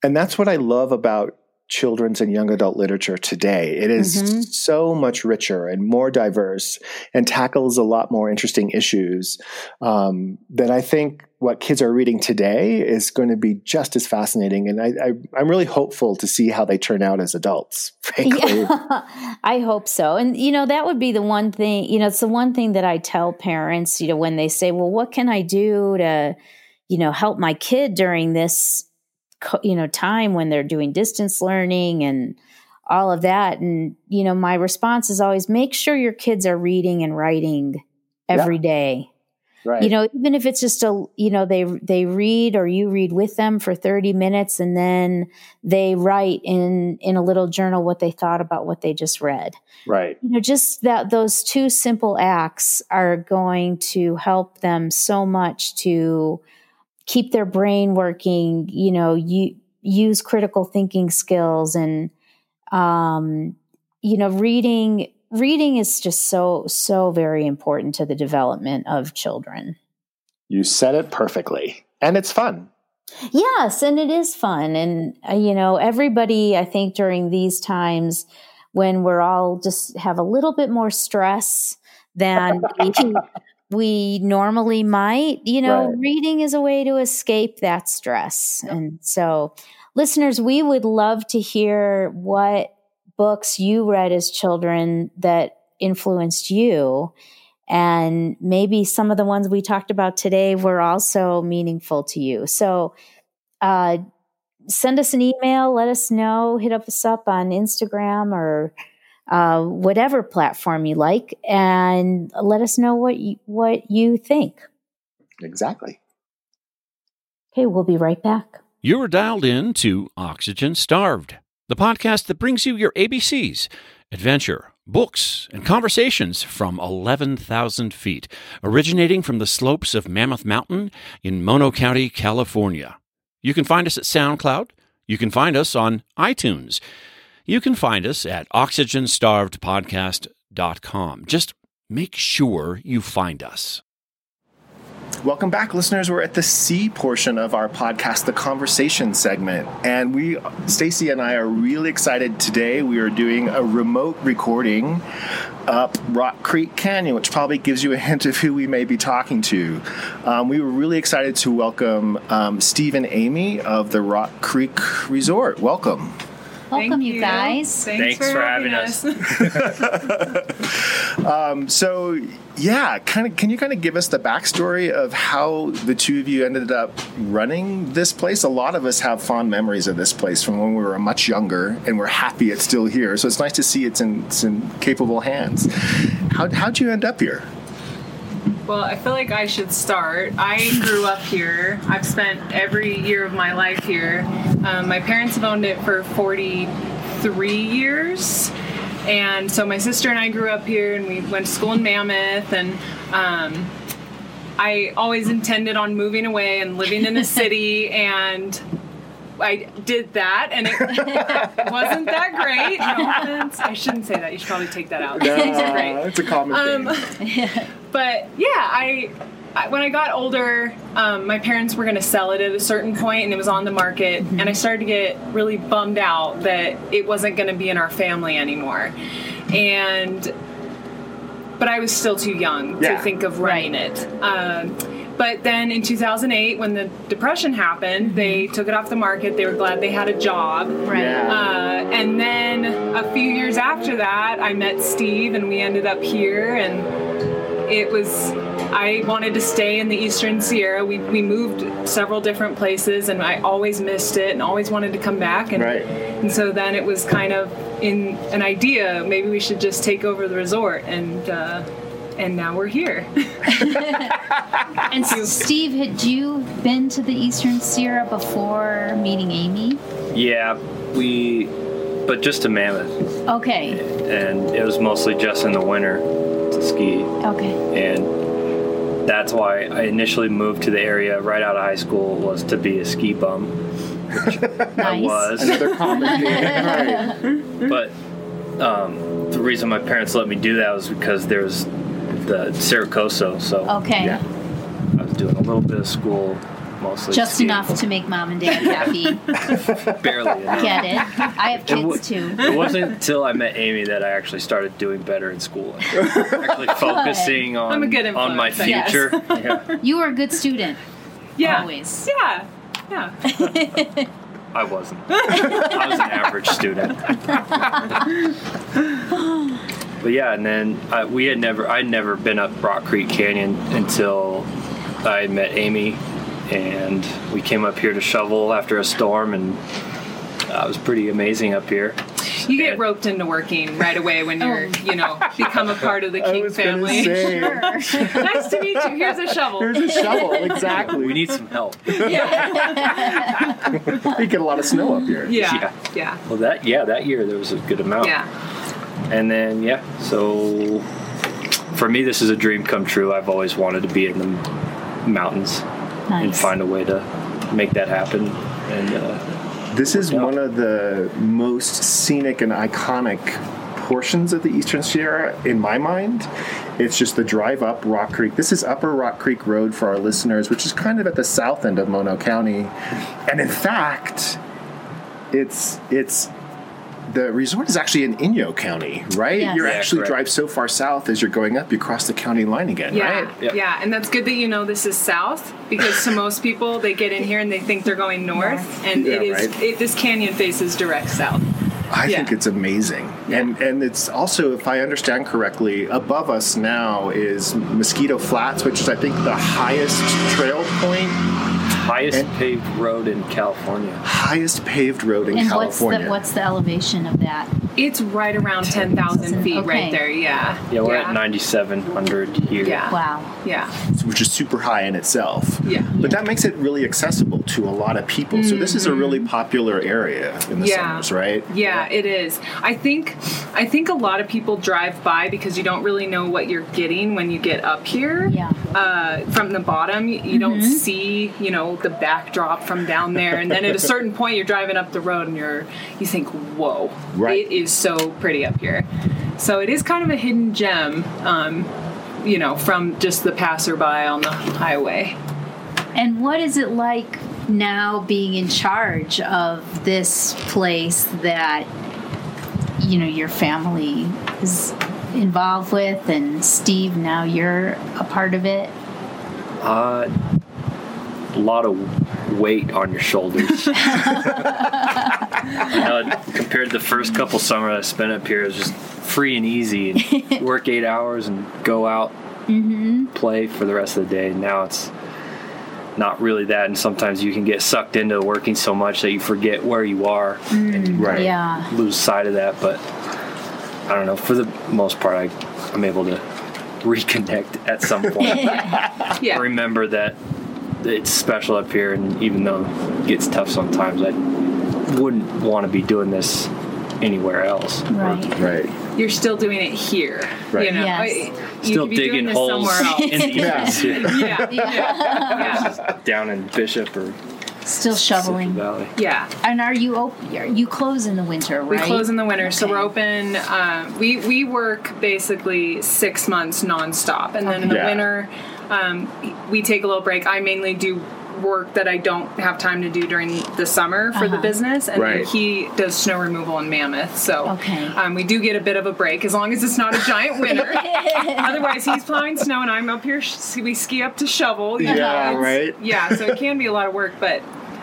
And that's what I love about children's and young adult literature today. It is Mhm. so much richer and more diverse and tackles a lot more interesting issues um, that I think what kids are reading today is going to be just as fascinating. And I, I, I'm really hopeful to see how they turn out as adults, <laughs> frankly. Yeah, <laughs> I hope so. And, you know, that would be the one thing, you know, it's the one thing that I tell parents, you know, when they say, well, what can I do to, you know, help my kid during this, you know, time when they're doing distance learning and all of that. And, you know, my response is always make sure your kids are reading and writing every day Right. you know even if it's just a you know they they read or you read with them for 30 minutes and then they write in in a little journal what they thought about what they just read right. you know just that those two simple acts are going to help them so much to keep their brain working you know you use critical thinking skills and um you know reading reading is just so so very important to the development of children You said it perfectly. And it's fun. yes and it is fun and uh, you know everybody i think during these times when we're all just have a little bit more stress than <laughs> <laughs> we, normally might you know Right. reading is a way to escape that stress and so listeners we would love to hear what books you read as children that influenced you and maybe some of the ones we talked about today were also meaningful to you so uh, send us an email. Let us know. Hit us up on Instagram or uh, whatever platform you like, and let us know what you, what you think. Exactly. Okay, we'll be right back. You're dialed in to Oxygen Starved, the podcast that brings you your ABCs, adventure, books, and conversations from 11,000 feet, originating from the slopes of Mammoth Mountain in Mono County, California. You can find us at SoundCloud. You can find us on iTunes. You can find us at oxygenstarvedpodcast.com. Just make sure you find us. Welcome back, listeners. We're at the C portion of our podcast, the conversation segment. And we, Stacy and I, are really excited today. We are doing a remote recording up Rock Creek Canyon, which probably gives you a hint of who we may be talking to. Um, we were really excited to welcome um, Steve and Amy of the Rock Creek Resort. Welcome. Welcome, Thank you guys. Thanks, Thanks for having us. <laughs> <laughs> Um, so, yeah, kind of. Can you kind of give us the backstory of how the two of you ended up running this place? A lot of us have fond memories of this place from when we were much younger, and we're happy it's still here. So it's nice to see it's in, it's in capable hands. How how'd you end up here? Well, I feel like I should start. I grew up here. I've spent every year of my life here. Um, my parents have owned it for 43 years. And so my sister and I grew up here and we went to school in Mammoth. And um, I always intended on moving away and living in a <laughs> city. And I did that, and it <laughs> wasn't that great. No. I shouldn't say that. You should probably take that out. It wasn't great. it's a common thing. <laughs> but yeah, I, I when I got older, um, my parents were going to sell it at a certain point, and it was on the market, and I started to get really bummed out that it wasn't going to be in our family anymore, and but I was still too young Yeah. to think of running it. Um, but then in 2008, when the depression happened, they took it off the market. They were glad they had a job. Right. Yeah. Uh, and then a few years after that, I met Steve, and we ended up here. And it was, I wanted to stay in the Eastern Sierra. We, we moved several different places, and I always missed it and always wanted to come back. And, Right. and so then it was kind of in an idea maybe we should just take over the resort. And, uh, and now we're here. <laughs> And s- <laughs> Steve, had you been to the Eastern Sierra before meeting Amy? Yeah, we, but just to Mammoth, Okay. and it was mostly just in the winter to ski, Okay. and that's why I initially moved to the area right out of high school was to be a ski bum. <laughs> Nice. I was, Another common thing. Right. but um, the reason my parents let me do that was because there's the Cerro Coso, so Okay. Yeah. I was doing a little bit of school, mostly Just skiing. enough to make mom and dad happy. <laughs> barely enough. Get it? I have It wa- kids too. It wasn't until I met Amy that I actually started doing better in school. <laughs> actually focusing on I'm a good on my influence, I guess. future. <laughs> Yeah, You were a good student. Yeah. Always. Yeah. Yeah. I wasn't. I was an average student. but yeah, and then I, we had never, I'd never been up Rock Creek Canyon until I met Amy, and we came up here to shovel after a storm, and uh, it was pretty amazing up here. You get And- roped into working right away when you're, you know, become a part of the <laughs> I King was family. say, <laughs> nice to meet you. Here's a shovel. Here's a shovel. Exactly. We need some help. <laughs> Yeah. we get a lot of snow up here. yeah. Yeah. Yeah. Well, that yeah, that year there was a good amount. Yeah. And then yeah, so for me this is a dream come true. I've always wanted to be in the mountains and find a way to make that happen. And uh, This is Yeah. one of the most scenic and iconic portions of the Eastern Sierra in my mind. It's just the drive up Rock Creek. This is Upper Rock Creek Road for our listeners, which is kind of at the south end of Mono County. And in fact, it's it's the resort is actually in Inyo County, right? Yes. You Yeah, actually correct. drive so far south as you're going up, you cross the county line again, Yeah, right? Yep. yeah, and that's good that you know this is south because to most people they get in here and they think they're going north, and it Yeah, is right. it, this canyon faces direct south. I Yeah. think it's amazing. And and it's also, if I understand correctly, above us now is Mosquito Flats, which is I think the highest trail point Highest And- paved road in California. Highest paved road in and what's California. the what's the elevation of that? It's right around 10,000 feet Okay. right there. Yeah. Yeah, we're yeah. at 9,700 here. Yeah. Wow. Yeah. which is super high in itself. Yeah. But that makes it really accessible to a lot of people. So this is a really popular area in the Mm-hmm. Yeah. summers, right? Yeah, it is. I think I think a lot of people drive by because you don't really know what you're getting when you get up here. Yeah. Uh, from the bottom, you, you don't see, you know, the backdrop from down there, and then at a <laughs> certain point, you're driving up the road, and you're you think, "Whoa, Right. it is so pretty up here." So it is kind of a hidden gem, um, you know, from just the passerby on the highway. And what is it like now being in charge of this place that you know your family is involved with and Steve now you're a part of it? Uh, a lot of weight on your shoulders. <laughs> compared to the first couple summers I spent up here, it was just free and easy. And <laughs> work eight hours and go out, mm-hmm. play for the rest of the day. Now it's not really that, and sometimes you can get sucked into working so much that you forget where you are and you mm, Right. Yeah. lose sight of that. But I don't know. For the most part, I, I'm able to reconnect at some <laughs> point. Yeah. remember that it's special up here, and even though it gets tough sometimes, I wouldn't want to be doing this anywhere else. Right. Right. You're still doing it here. Right. You know, Yes. I- you Still could be digging doing this holes somewhere else. in the <laughs> Yeah. evenings here. yeah, <laughs> yeah, yeah, <laughs> down in Bishop or Still shoveling. Yeah. And are you open? Are you close in the winter, right? We close in the winter, so we're open. Um, we we work basically six months nonstop, and then in the Yeah. winter, um, we take a little break. I mainly do work that I don't have time to do during the summer for the Uh-huh. business, and Right. then he does snow removal in Mammoth. So Okay. um, we do get a bit of a break as long as it's not a giant <laughs> winter. Otherwise, he's plowing snow, and I'm up here. sh- We ski up to shovel. you know, Yeah, it's- right. Yeah, so it can be a lot of work, but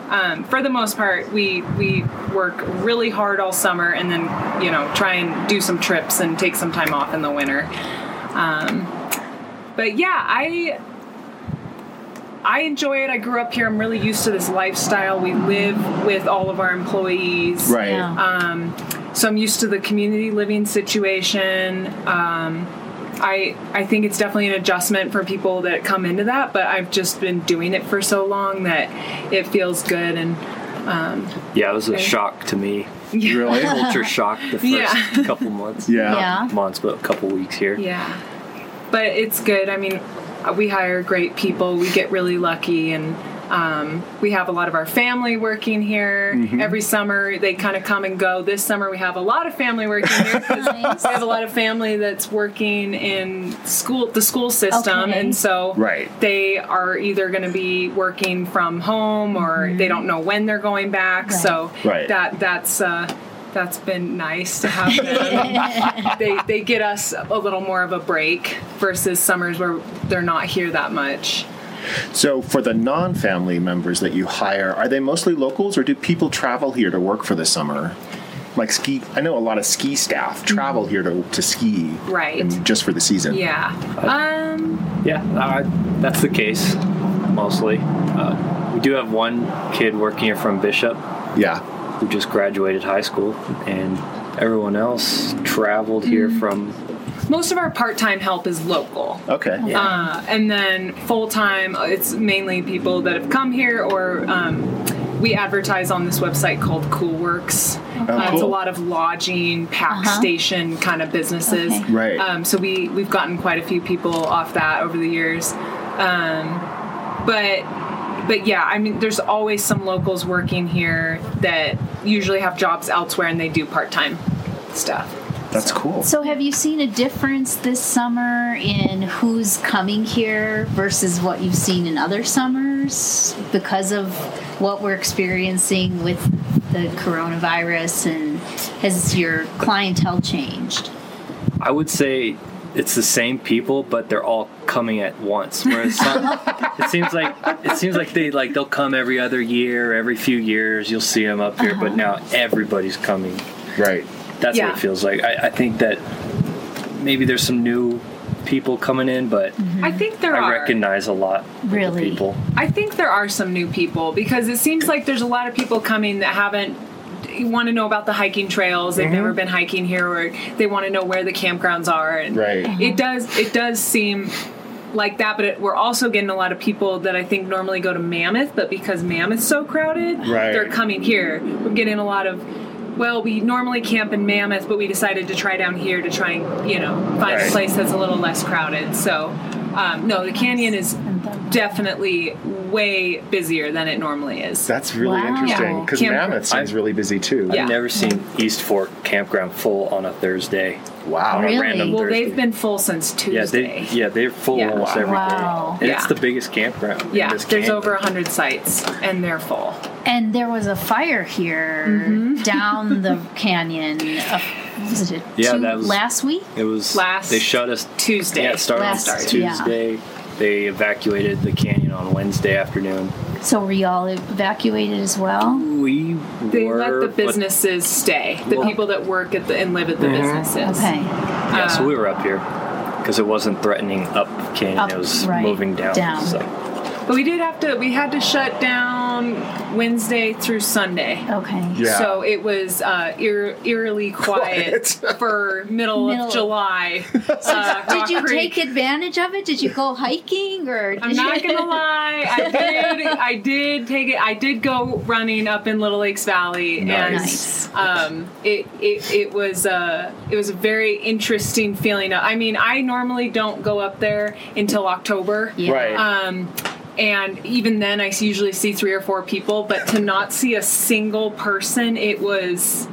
um, for the most part, we we work really hard all summer, and then you know try and do some trips and take some time off in the winter. Um, but yeah, I I enjoy it. I grew up here. I'm really used to this lifestyle. We live with all of our employees. Right. Yeah. Um, so I'm used to the community living situation. Um, I I think it's definitely an adjustment for people that come into that, but I've just been doing it for so long that it feels good and Yeah, it was a shock to me. Really? Culture <laughs> shock the first Yeah. couple months. <laughs> Yeah. Yeah. Months, but a couple weeks here. yeah. But it's good. I mean, we hire great people. We get really lucky and um, we have a lot of our family working here every summer. They kind of come and go. This summer we have a lot of family working here <laughs> because Nice. we have a lot of family that's working in school, the school system, Okay. and so Right. they are either going to be working from home or they don't know when they're going back. So Right. that that's uh, that's been nice to have them. <laughs> they they get us a little more of a break versus summers where they're not here that much. So for the non-family members that you hire, are they mostly locals or do people travel here to work for the summer? Like ski, I know a lot of ski staff travel here to, to ski, Right. And just for the season. Yeah. Um. Yeah, uh, that's the case mostly. Uh, we do have one kid working here from Bishop yeah, who just graduated high school, and everyone else traveled here Mm. from. Most of our part-time help is local. okay, Uh, and then full time, it's mainly people that have come here or um, we advertise on this website called Coolworks. uh, It's a lot of lodging, pack Uh-huh. station kind of businesses. Okay. Right. Um, so we we've gotten quite a few people off that over the years. Um, but but yeah, I mean, there's always some locals working here that usually have jobs elsewhere and they do part time stuff. that's cool. So, have you seen a difference this summer in who's coming here versus what you've seen in other summers because of what we're experiencing with the coronavirus? And has your clientele changed? I would say it's the same people, but they're all coming at once. Whereas some, <laughs> it seems like it seems like they like they'll come every other year, every few years. You'll see them up here, but uh-huh. now everybody's coming. Right. That's Yeah. what it feels like. I, I think that maybe there's some new people coming in, but I think there are I are. recognize a lot of the Really? people. I think there are some new people because it seems like there's a lot of people coming that haven't want to know about the hiking trails. They've never mm-hmm. been hiking here, or they want to know where the campgrounds are. And Right. Uh-huh. it does it does seem like that, but it, we're also getting a lot of people that I think normally go to Mammoth, but because Mammoth's so crowded, Right. they're coming here. We're getting a lot of. Well, we normally camp in Mammoth, but we decided to try down here to try and you know find Right. a place that's a little less crowded. So, um, no, the canyon is definitely way busier than it normally is. That's really Wow. interesting because Camp- Mammoth seems I've- really busy too. Yeah. I've never seen East Fork campground full on a Thursday. Wow. Really? random well, Thursday. they've been full since yeah, Tuesday. they yeah they're full Yeah. almost every day. Wow. And it's the biggest campground. in Yeah, this there's canyon. over 100 sites, and they're full. And there was a fire here Mm-hmm. down the <laughs> canyon. Uh, was it Yeah, two- that was- last week? It was Last They shut us Tuesday. Yeah, it started Last- on yeah. Tuesday. They evacuated the canyon on Wednesday afternoon. So were y'all evacuated as well? We They were, let the but- businesses stay. The Well- people that work at the and live at the mm-hmm. businesses. Okay. yeah, so we um, were up here because it wasn't threatening up canyon. Up, it was right, moving down. down. So But we did have to. We had to shut down Wednesday through Sunday. Okay. Yeah. So it was uh, eer- eerily quiet, for middle, Middle. of July. <laughs> Uh, Did you Creek. take advantage of it? Did you go hiking or? Did I'm not gonna <laughs> lie, I did. I did take it. I did go running up in Little Lakes Valley, Nice. and um, it, it it was uh, it was a very interesting feeling. I mean, I normally don't go up there until October. Yeah. Right. Um, and even then, I usually see three or four people, but to not see a single person, it was.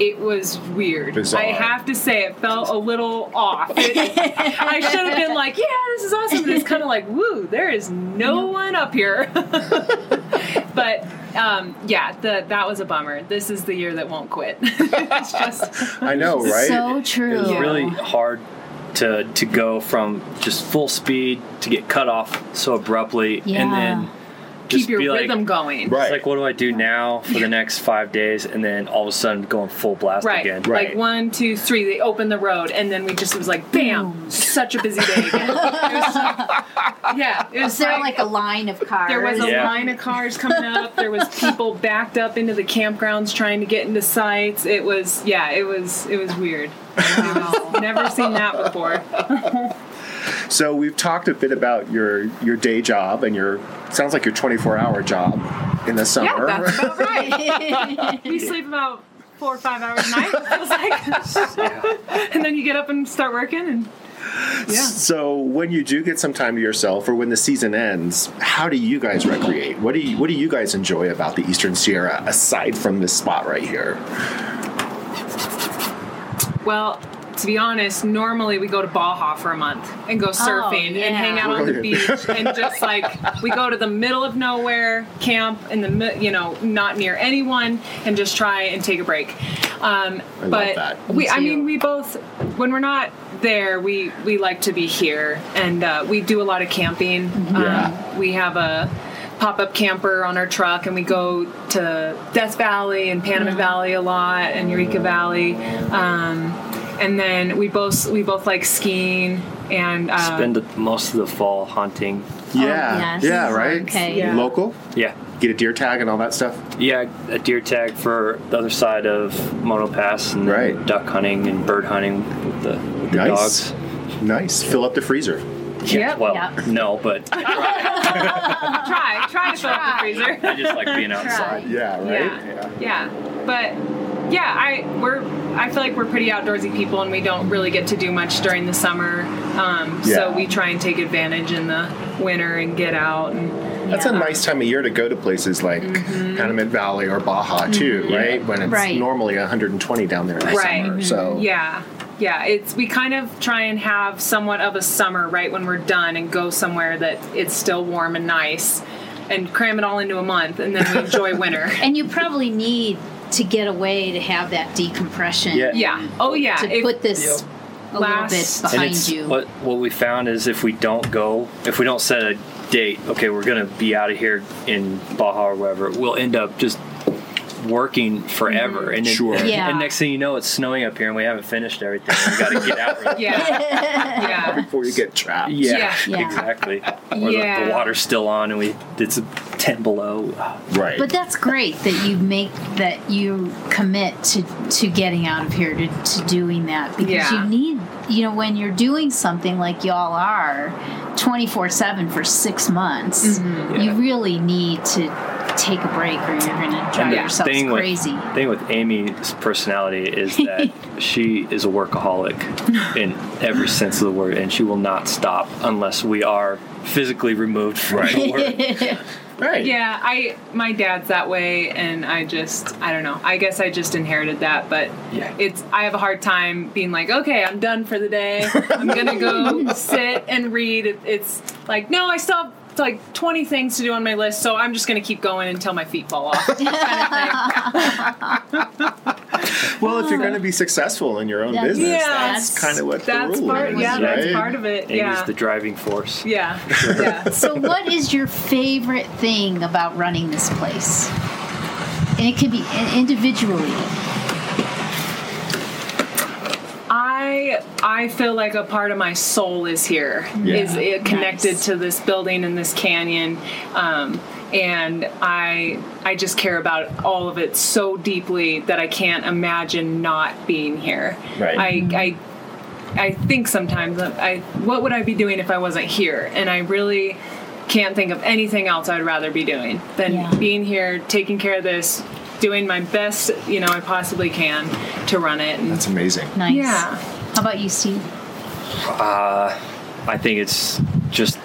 It was weird. Bizarre. I have to say, it felt a little off. It- I should have been like, "Yeah, this is awesome," but it's kind of like, "Woo, there is no one up here." <laughs> but um, yeah, the, that was a bummer. This is the year that won't quit. <laughs> it's just I know, right? So true. It's Yeah. really hard to to go from just full speed to get cut off so abruptly, Yeah. and then keep your be like, rhythm going. Right. It's like, what do I do now for the next five days? And then all of a sudden going full blast Right. again. Right. Like one, two, three, they open the road, and then we just it was like, bam, such a busy day again. It was like- yeah, it was Was there like a line of cars? There was a Yeah. line of cars coming up. There was people backed up into the campgrounds trying to get into sites. It was yeah, it was it was weird. It was- never seen that before. <laughs> So we've talked a bit about your your day job and your sounds like your 24 hour job in the summer. Yeah, summer. that's about <laughs> right. <laughs> we sleep about four or five hours a night. It feels like, <laughs> and then you get up and start working and yeah. So when you do get some time to yourself, or when the season ends, how do you guys recreate? What do you What do you guys enjoy about the Eastern Sierra aside from this spot right here? Well, to be honest, normally we go to Baja for a month and go surfing yeah. and hang out on the beach and just like we go to the middle of nowhere, camp in the you know not near anyone, and just try and take a break. Um, I love but that. we, I mean, we both when we're not there, we we like to be here, and uh, we do a lot of camping. Yeah. Um, we have a pop-up camper on our truck and we go to death valley and panamint valley a lot and eureka valley um, and then we both we both like skiing and uh, Spend the, most of the fall hunting. Yeah, yes. yeah, right. Okay. Yeah. Local, Yeah. get a deer tag and all that stuff. Yeah, a deer tag for the other side of Mono Pass and then Right. duck hunting and bird hunting with the, with the Nice, dogs. nice. Fill up the freezer. Yep. Well, Yep. no, but <laughs> I try try to fill up the freezer I just like being outside. Yeah, right. Yeah. yeah but yeah i we're i feel like we're pretty outdoorsy people and we don't really get to do much during the summer um, Yeah. so we try and take advantage in the winter and get out and That's a nice time of year to go to places like Mm-hmm. Panamint Valley or Baja too, right? When it's Right. normally 120 down there in the Right. summer. So Yeah. Yeah, it's we kind of try and have somewhat of a summer right when we're done and go somewhere that it's still warm and nice and cram it all into a month and then we enjoy winter. <laughs> And you probably need to get away to have that decompression. Yeah. Yeah. Oh yeah. To If- put this a Last- little bit behind it's you. what what we found is if we don't go, if we don't set a date, okay, we're gonna be out of here in Baja or wherever, we'll end up just working forever, mm-hmm. and then, Sure. Yeah. and next thing you know, it's snowing up here, and we haven't finished everything. We got to get out. Really <laughs> Yeah. Yeah. Before you get trapped. Yeah, Yeah. exactly. Or the, Yeah. the water's still on, and we it's ten below. Right. But that's great that you make that you commit to to getting out of here to, to doing that because Yeah. you need you know when you're doing something like y'all are 24/7 for 6 months Mm-hmm. you really need to take a break or you're going to drive the yourselves thing with- crazy. thing with Amy's personality is <laughs> that she is a workaholic in every sense of the word, and she will not stop unless we are physically removed from the work. <laughs> right. Yeah, I my dad's that way, and I just I don't know. I guess I just inherited that, but Yeah. it's I have a hard time being like, okay, I'm done for the day. I'm gonna go <laughs> sit and read. It, it's like, no, I still have like 20 things to do on my list, so I'm just gonna keep going until my feet fall off. kind of. <laughs> Well, if you're going to be successful in your own That's- business, Yeah. that's kind of what That's the rule part. is, Yeah, that's part of it. Amy's Yeah. the driving force. yeah. Yeah. <laughs> So what is your favorite thing about running this place? And it can be individually. I I feel like a part of my soul is here. Yeah. Is it connected Nice. to this building and this canyon, um, and I I just care about all of it so deeply that I can't imagine not being here. Right. I I. I think sometimes I what would I be doing if I wasn't here? And I really can't think of anything else I'd rather be doing than Yeah. being here, taking care of this, doing my best, you know, I possibly can to run it. And That's amazing. Nice. yeah. How about you, Steve? Uh, I think it's just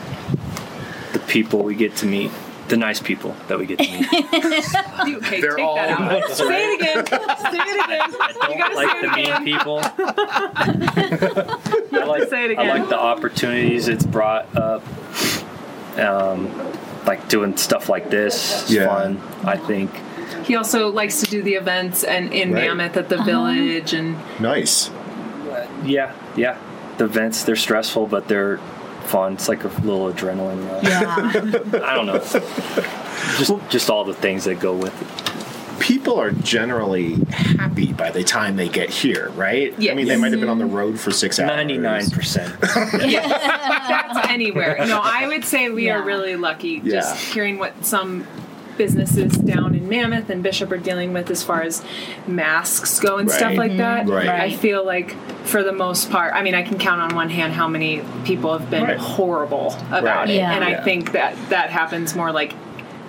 the people we get to meet, the nice people that we get to meet. <laughs> Okay, They're take all that out. nice, <laughs> Say it again. <laughs> Say it again. I You gotta don't like say the it mean people. I like, Say it again. I like the opportunities it's brought up. Um, like doing stuff like this is Yeah. fun. I think. He also likes to do the events and in Right. Mammoth at the Uh-huh. village and Nice. Yeah, yeah. The events they're stressful, but they're fun. It's like a little adrenaline rush. Yeah. <laughs> I don't know. Just just all the things that go with it. People are generally happy by the time they get here, right? I mean, they might have been on the road for six hours. Ninety nine percent. <laughs> <laughs> that's anywhere. No, I would say we Yeah. are really lucky just Yeah. hearing what some businesses down in Mammoth and Bishop are dealing with as far as masks go and stuff like that. Right. I feel like for the most part, I mean, I can count on one hand how many people have been Right. horrible about Right. it. Yeah. And I think that that happens more like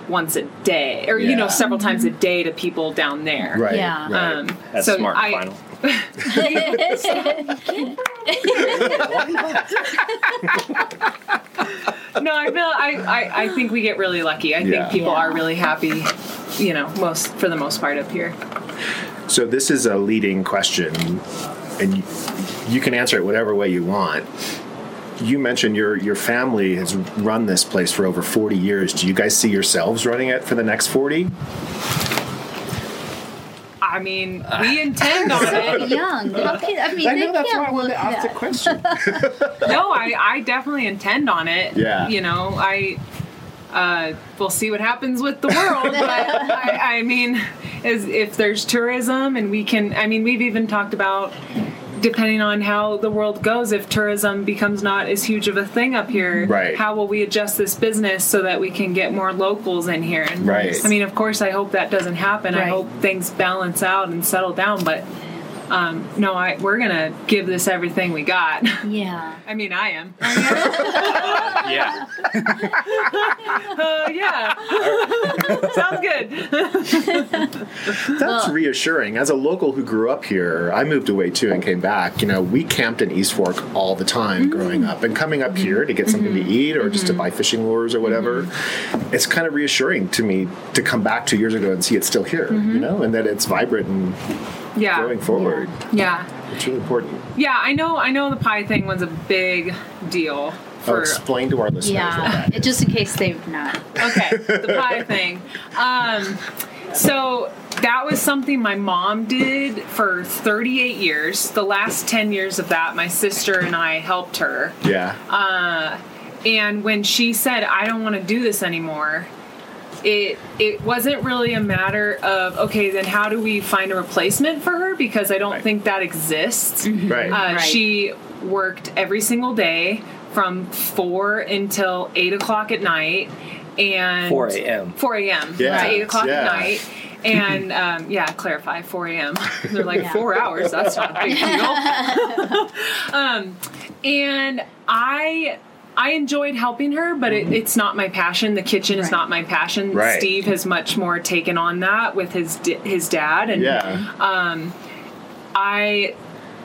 once a day or, you know, several times a day to people down there. Right. Yeah. right. Um, That's so smart. I, final. <laughs> no, I feel I, I, I think we get really lucky. I Yeah. think people Yeah. are really happy, you know, most for the most part up here. So this is a leading question, and you, you can answer it whatever way you want. You mentioned your your family has run this place for over forty years. Do you guys see yourselves running it for the next forty? I mean, we <laughs> intend on so it. young. <laughs> How can- I mean, they can't look that. question. <laughs> No, I, I definitely intend on it. Yeah. You know, I uh, we'll see what happens with the world, but I, I mean, is if there's tourism and we can, I mean, we've even talked about depending on how the world goes, if tourism becomes not as huge of a thing up here, Right. how will we adjust this business so that we can get more locals in here? And Right. I mean, of course, I hope that doesn't happen. I hope things balance out and settle down, but. Um, no, I we're gonna give this everything we got. <laughs> Yeah. I mean, I am. <laughs> Yeah. <laughs> Uh, yeah. Sounds good. That's reassuring. As a local who grew up here, I moved away too and came back. You know, we camped in East Fork all the time mm. growing up, and coming up here to get something to mm-hmm. eat or just to mm-hmm. buy fishing lures or whatever, mm-hmm. it's kind of reassuring to me to come back two years ago and see it's still here. You know, and that it's vibrant and Yeah. going forward. Yeah. It's really important. Yeah, I know I know the pie thing was a big deal for explain to our listeners Yeah. that is. Just in case they've not. Okay, <laughs> the pie thing. Um so that was something my mom did for 38 years. The last 10 years of that, my sister and I helped her. Yeah. Uh, And when she said, I don't want to do this anymore, it it wasn't really a matter of okay, then how do we find a replacement for her? Because I don't Right. think that exists. Right. Uh, Right. She worked every single day from four until eight o'clock at night, and 4 a.m. 4 a.m. Yeah. to 8 o'clock Yeah. at night. And <laughs> um, yeah, clarify 4 a.m. <laughs> They're like Yeah. four hours. That's not a big deal. <laughs> um, and I I enjoyed helping her, but it, it's not my passion. The kitchen is not my passion. Right. Steve has much more taken on that with his his dad, and yeah. Um, I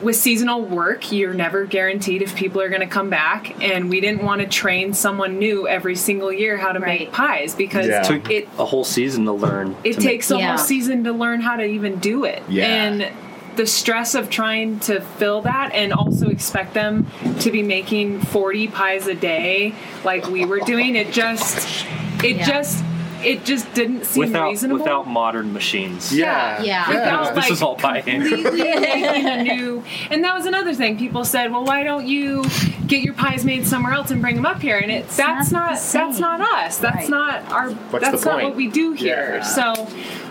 with seasonal work, you're never guaranteed if people are going to come back, and we didn't want to train someone new every single year how to Right. make pies because Yeah. Took it a whole season to learn. it to takes a Yeah. whole season to learn how to even do it. Yeah. And the stress of trying to fill that and also expect them to be making 40 pies a day like we were doing, it just it Yeah. just it just didn't seem without reasonable. without modern machines. yeah. Yeah. Without, This like, is all by hand. completely <laughs> making a new and that was another thing people said well why don't you get your pies made somewhere else and bring them up here and it that's not not, that's not us that's Right. not our What's that's not what we do here Yeah. so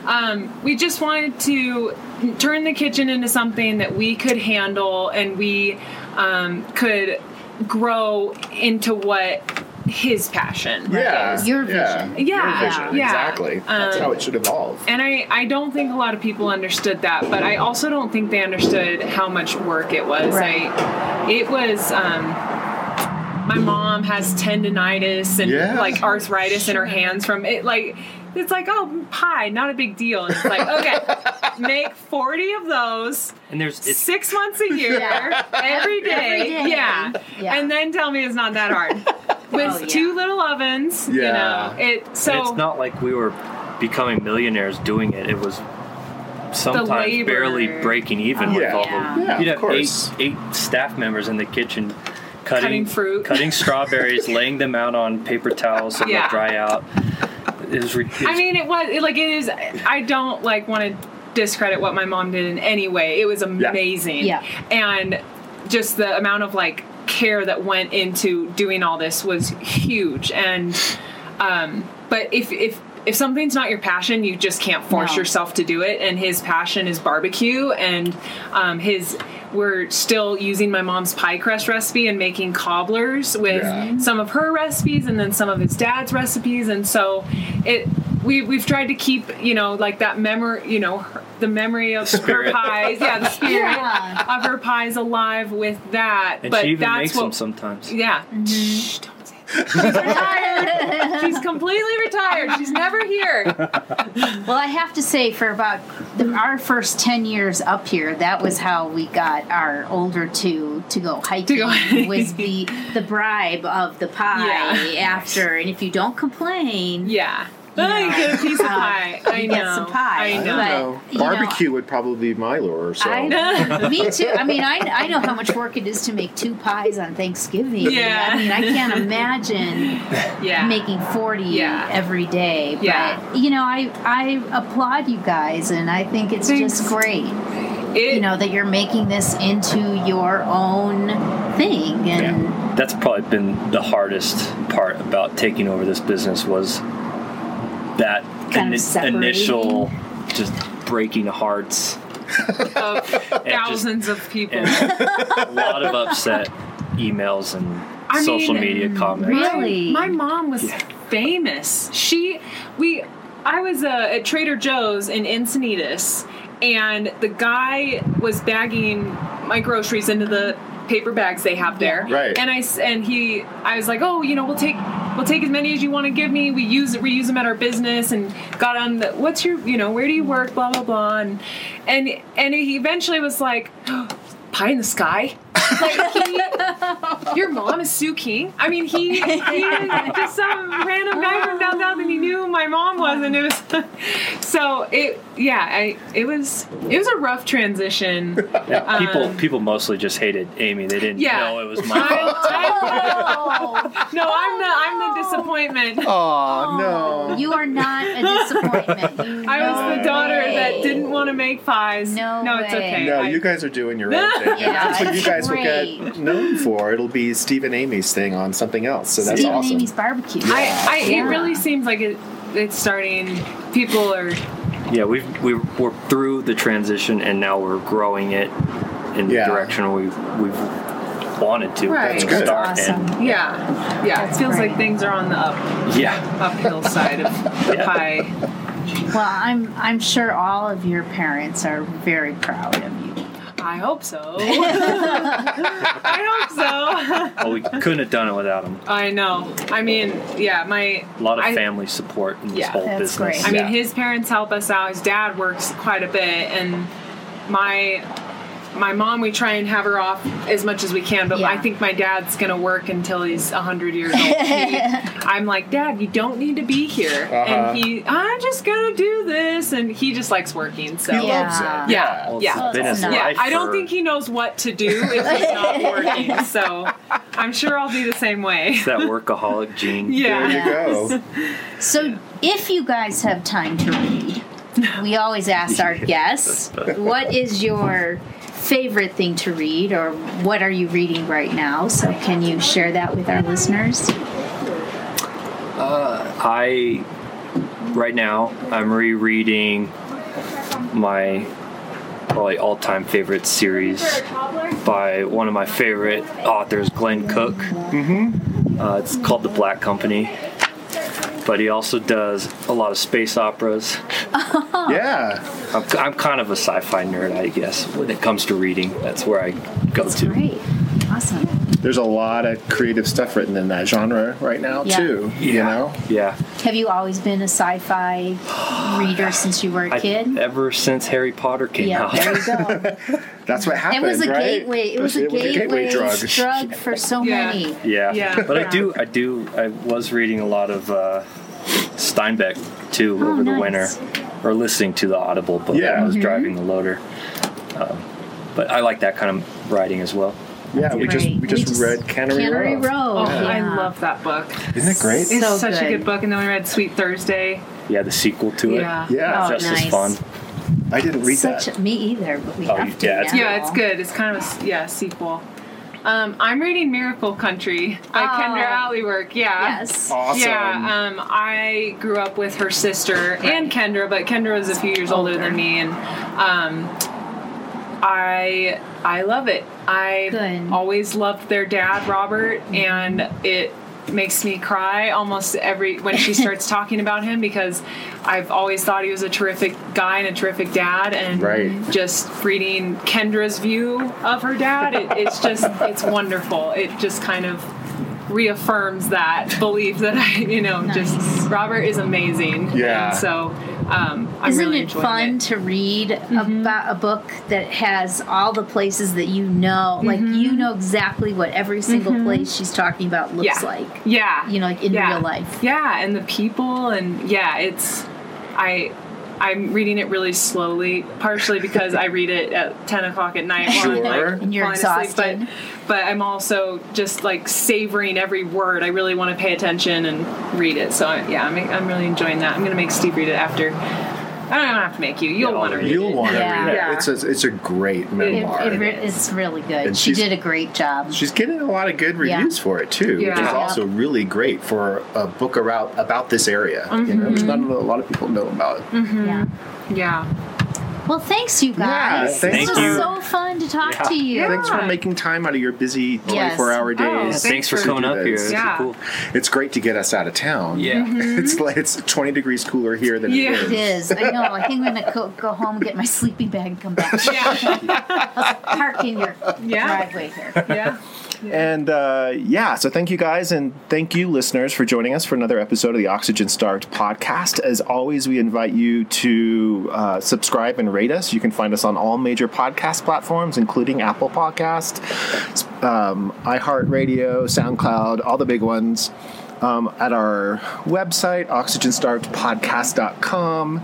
um, we just wanted to turn the kitchen into something that we could handle and we um, could grow into what his passion Yeah. is. Your vision. Yeah. Your vision. Yeah. Exactly. That's Um, how it should evolve. And I, I don't think a lot of people understood that, but I also don't think they understood how much work it was. Right. I, it was, um, my mom has tendonitis and Yeah. like arthritis in her hands from it. Like, it's like, oh, pie, not a big deal. And it's like, okay, <laughs> make 40 of those And there's it's six months a year, Yeah. every day. Every day. Yeah. Yeah. And then tell me it's not that hard. <laughs> With Oh, yeah. two little ovens, you Yeah. know, it, so. and it's not like we were becoming millionaires doing it. It was sometimes barely breaking even Oh, with yeah. all Yeah. the Yeah, you'd of have course. eight eight staff members in the kitchen cutting, Cutting fruit. cutting strawberries, <laughs> laying them out on paper towels so Yeah. they'll dry out. It was, re- it I mean, it was it, like it is. I don't like want to discredit what my mom did in any way. It was amazing. Yeah. And just the amount of like care that went into doing all this was huge. And um, but if if if something's not your passion, you just can't force No. yourself to do it. And his passion is barbecue, and um, his we're still using my mom's pie crust recipe and making cobblers with Yeah. some of her recipes and then some of his dad's recipes. And so it we we've tried to keep you know like that memory you know her, the memory of her pies, yeah, the <laughs> spirit Yeah. of her pies alive with that. and but she even that's makes what them sometimes. yeah. Mm-hmm. Shh, don't say that. She's retired. She's completely retired. She's never here. Well, I have to say, for about the, our first 10 years up here, that was how we got our older two to go hiking, go hiking. was the, the bribe of the pie Yeah. after. And if you don't complain, Yeah. You I know, get a piece of pie. I you know. get some pie. I I know. But, know. you know- Barbecue would probably be my lure. So I, know. <laughs> me too. I mean, I, I know how much work it is to make two pies on Thanksgiving. Yeah. I mean, I can't imagine <laughs> yeah. making 40 Yeah. every day. But, Yeah. you know, I, I applaud you guys, and I think it's Thanks. just great. it, you know that you're making this into your own thing and Yeah. That's probably been the hardest part about taking over this business was that Kind of initial just breaking hearts. of <laughs> thousands of people. a lot of upset emails and I social mean, media comments. Really? My, my mom was famous. She, we, I was uh, at Trader Joe's in Encinitas, and the guy was bagging my groceries into the paper bags they have there. Right. And I and he, I was like, oh, you know, we'll take. We'll take as many as you want to give me. We use it, reuse them at our business, and got on the. What's your, you know, where do you work? Blah blah blah, and and and he eventually was like, <gasps> pie in the sky. Like he, your mom is Sue King. I mean, he, he <laughs> just some random guy from downtown that he knew my mom was, and it was <laughs> so it. Yeah, I it was it was a rough transition. <laughs> Yeah, people Um, people mostly just hated Amy. They didn't Yeah. know it was my I- fault. I- no, I'm the I'm the disappointment. Oh no. you are not a disappointment You I was the daughter way. that didn't want to make pies. No no, it's okay. No, I- you guys are doing your own thing. Yeah, that's what you guys will great. Get known for. It'll be Stephen and Amy's thing on something else. So that's Steve and awesome. Amy's barbecue I, I Yeah. it really seems like it it's starting. People are Yeah, we've we, we're through the transition, and now we're growing it in Yeah. the direction we've we've wanted to. Right. That's good. Awesome. And, yeah yeah. That's it feels great. like things are on the up yeah. uphill <laughs> side of the Yeah. pie. Well, I'm I'm sure all of your parents are very proud of you. I hope so. <laughs> I hope so. Well, we couldn't have done it without him. I know. I mean, yeah, my A lot of I- family support in this Yeah, whole that's business. great. I mean, his parents help us out. His dad works quite a bit, and my my mom we try and have her off as much as we can. But Yeah. I think my dad's gonna work until he's hundred years old. He- <laughs> I'm like, Dad, you don't need to be here, Uh-huh. and he, I'm just gonna do this, and he just likes working. So He loves Yeah. it. Yeah. Yeah. it's been his Yeah, yeah, I don't for- think he knows what to do if he's not <laughs> working. So I'm sure I'll be the same way. It's that workaholic gene. Yeah. There you go. <laughs> So, if you guys have time to read, we always ask our guests, what is your favorite thing to read, or what are you reading right now? So, can you share that with our listeners? I right now I'm rereading my probably all-time favorite series by one of my favorite authors, Glenn Cook. Mm-hmm. Uh, it's called The Black Company. But he also does a lot of space operas. <laughs> Yeah. I'm, I'm kind of a sci-fi nerd, I guess, when it comes to reading. That's where I go to. Great. Awesome. There's a lot of creative stuff written in that genre right now Yeah. too. You Yeah. know? Yeah, Have you always been a sci fi reader since you were a kid? ever since Harry Potter came yeah, out. there you go. <laughs> That's what happened. It was a right? gateway. It was a gateway, drug. drug for so Yeah. many. Yeah. Yeah. But I do, I do, I was reading a lot of uh, Steinbeck too Oh, over the nice. winter, or listening to the Audible book Yeah. I was Mm-hmm. driving the loader. Um, but I like that kind of writing as well. Yeah, we just we just read Cannery, Cannery Row. Row. Oh, yeah. I love that book. Isn't it great? It's So such a good. good book. And then we read Sweet Thursday. Yeah, the sequel to it. Yeah. Yeah. Oh, Just nice. as fun. I didn't read Such that. me either, but we Oh, have to. yeah, it's now. Yeah, it's good. It's kind of a s- yeah sequel. Um, I'm reading Miracle Country by Oh. Kendra Atleework. Yeah. Yes. Awesome. Yeah, um, I grew up with her sister and Kendra, but Kendra was a few years older, Older. than me, and um, I I love it. I Good. always loved their dad, Robert, mm-hmm. and it makes me cry almost every when she <laughs> starts talking about him because I've always thought he was a terrific guy and a terrific dad, and Right. just reading Kendra's view of her dad, it, it's just it's wonderful. It just kind of reaffirms that belief that I, you know, Nice. just Robert is amazing. Yeah. And so um, I'm Isn't really it fun it. to read mm-hmm. about a book that has all the places that you know, like mm-hmm. you know exactly what every single mm-hmm. place she's talking about looks Yeah. like. Yeah. You know, like in yeah. real life. Yeah, and the people and yeah, it's I I'm reading it really slowly, partially because I read it at ten o'clock at night while I'm Sure. like And you're falling exhausted. but but I'm also just like savoring every word. I really want to pay attention and read it. So I, yeah, I'm I'm really enjoying that. I'm gonna make Steve read it after. I don't have to make you. You'll Yeah, want to read it. You'll it. want to Yeah. read it. Yeah. It's a it's a great It, memoir. it re- it's really good. And she she's- did a great job. She's getting a lot of good Yeah. reviews for it too, which is Yeah. also really great for a book about about this area. You know, which mm-hmm. not a lot of people know about. Mm-hmm. Yeah. Yeah. Well, thanks, you guys. thank this was so fun to talk Yeah. to you. Yeah. Thanks for making time out of your busy 24 hour Oh, days. thanks Thanks for for- coming up here. this. This Yeah. cool. It's great to get us out of town. Yeah. <laughs> It's like it's 20 degrees cooler here than Yeah. it It is. is. I know. I think I'm gonna go, go home, get my sleeping bag, and come back. <laughs> Yeah. Park in your Yeah. driveway here. yeah. And uh, yeah, so thank you guys, and thank you, listeners, for joining us for another episode of the Oxygen Starved podcast. As always, we invite you to uh, subscribe and rate us. You can find us on all major podcast platforms, including Apple Podcast, um, iHeartRadio, SoundCloud, all the big ones. Um, at our website, oxygenstarvedpodcast.com,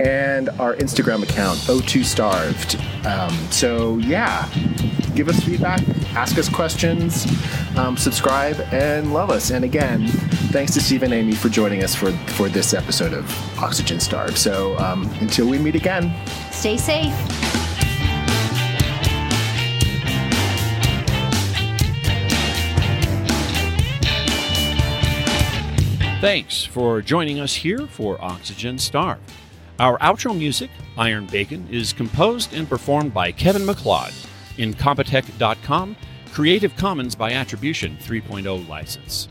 and our Instagram account, O2Starved. Um, so, yeah, give us feedback, ask us questions, um, subscribe, and love us. And again, thanks to Steve and Amy for joining us for, for this episode of Oxygen Starved. So, um, until we meet again, Stay safe. Thanks for joining us here for Oxygen Starved. Our outro music, Iron Bacon, is composed and performed by Kevin MacLeod in Compotech.com, Creative Commons by Attribution 3.0 license.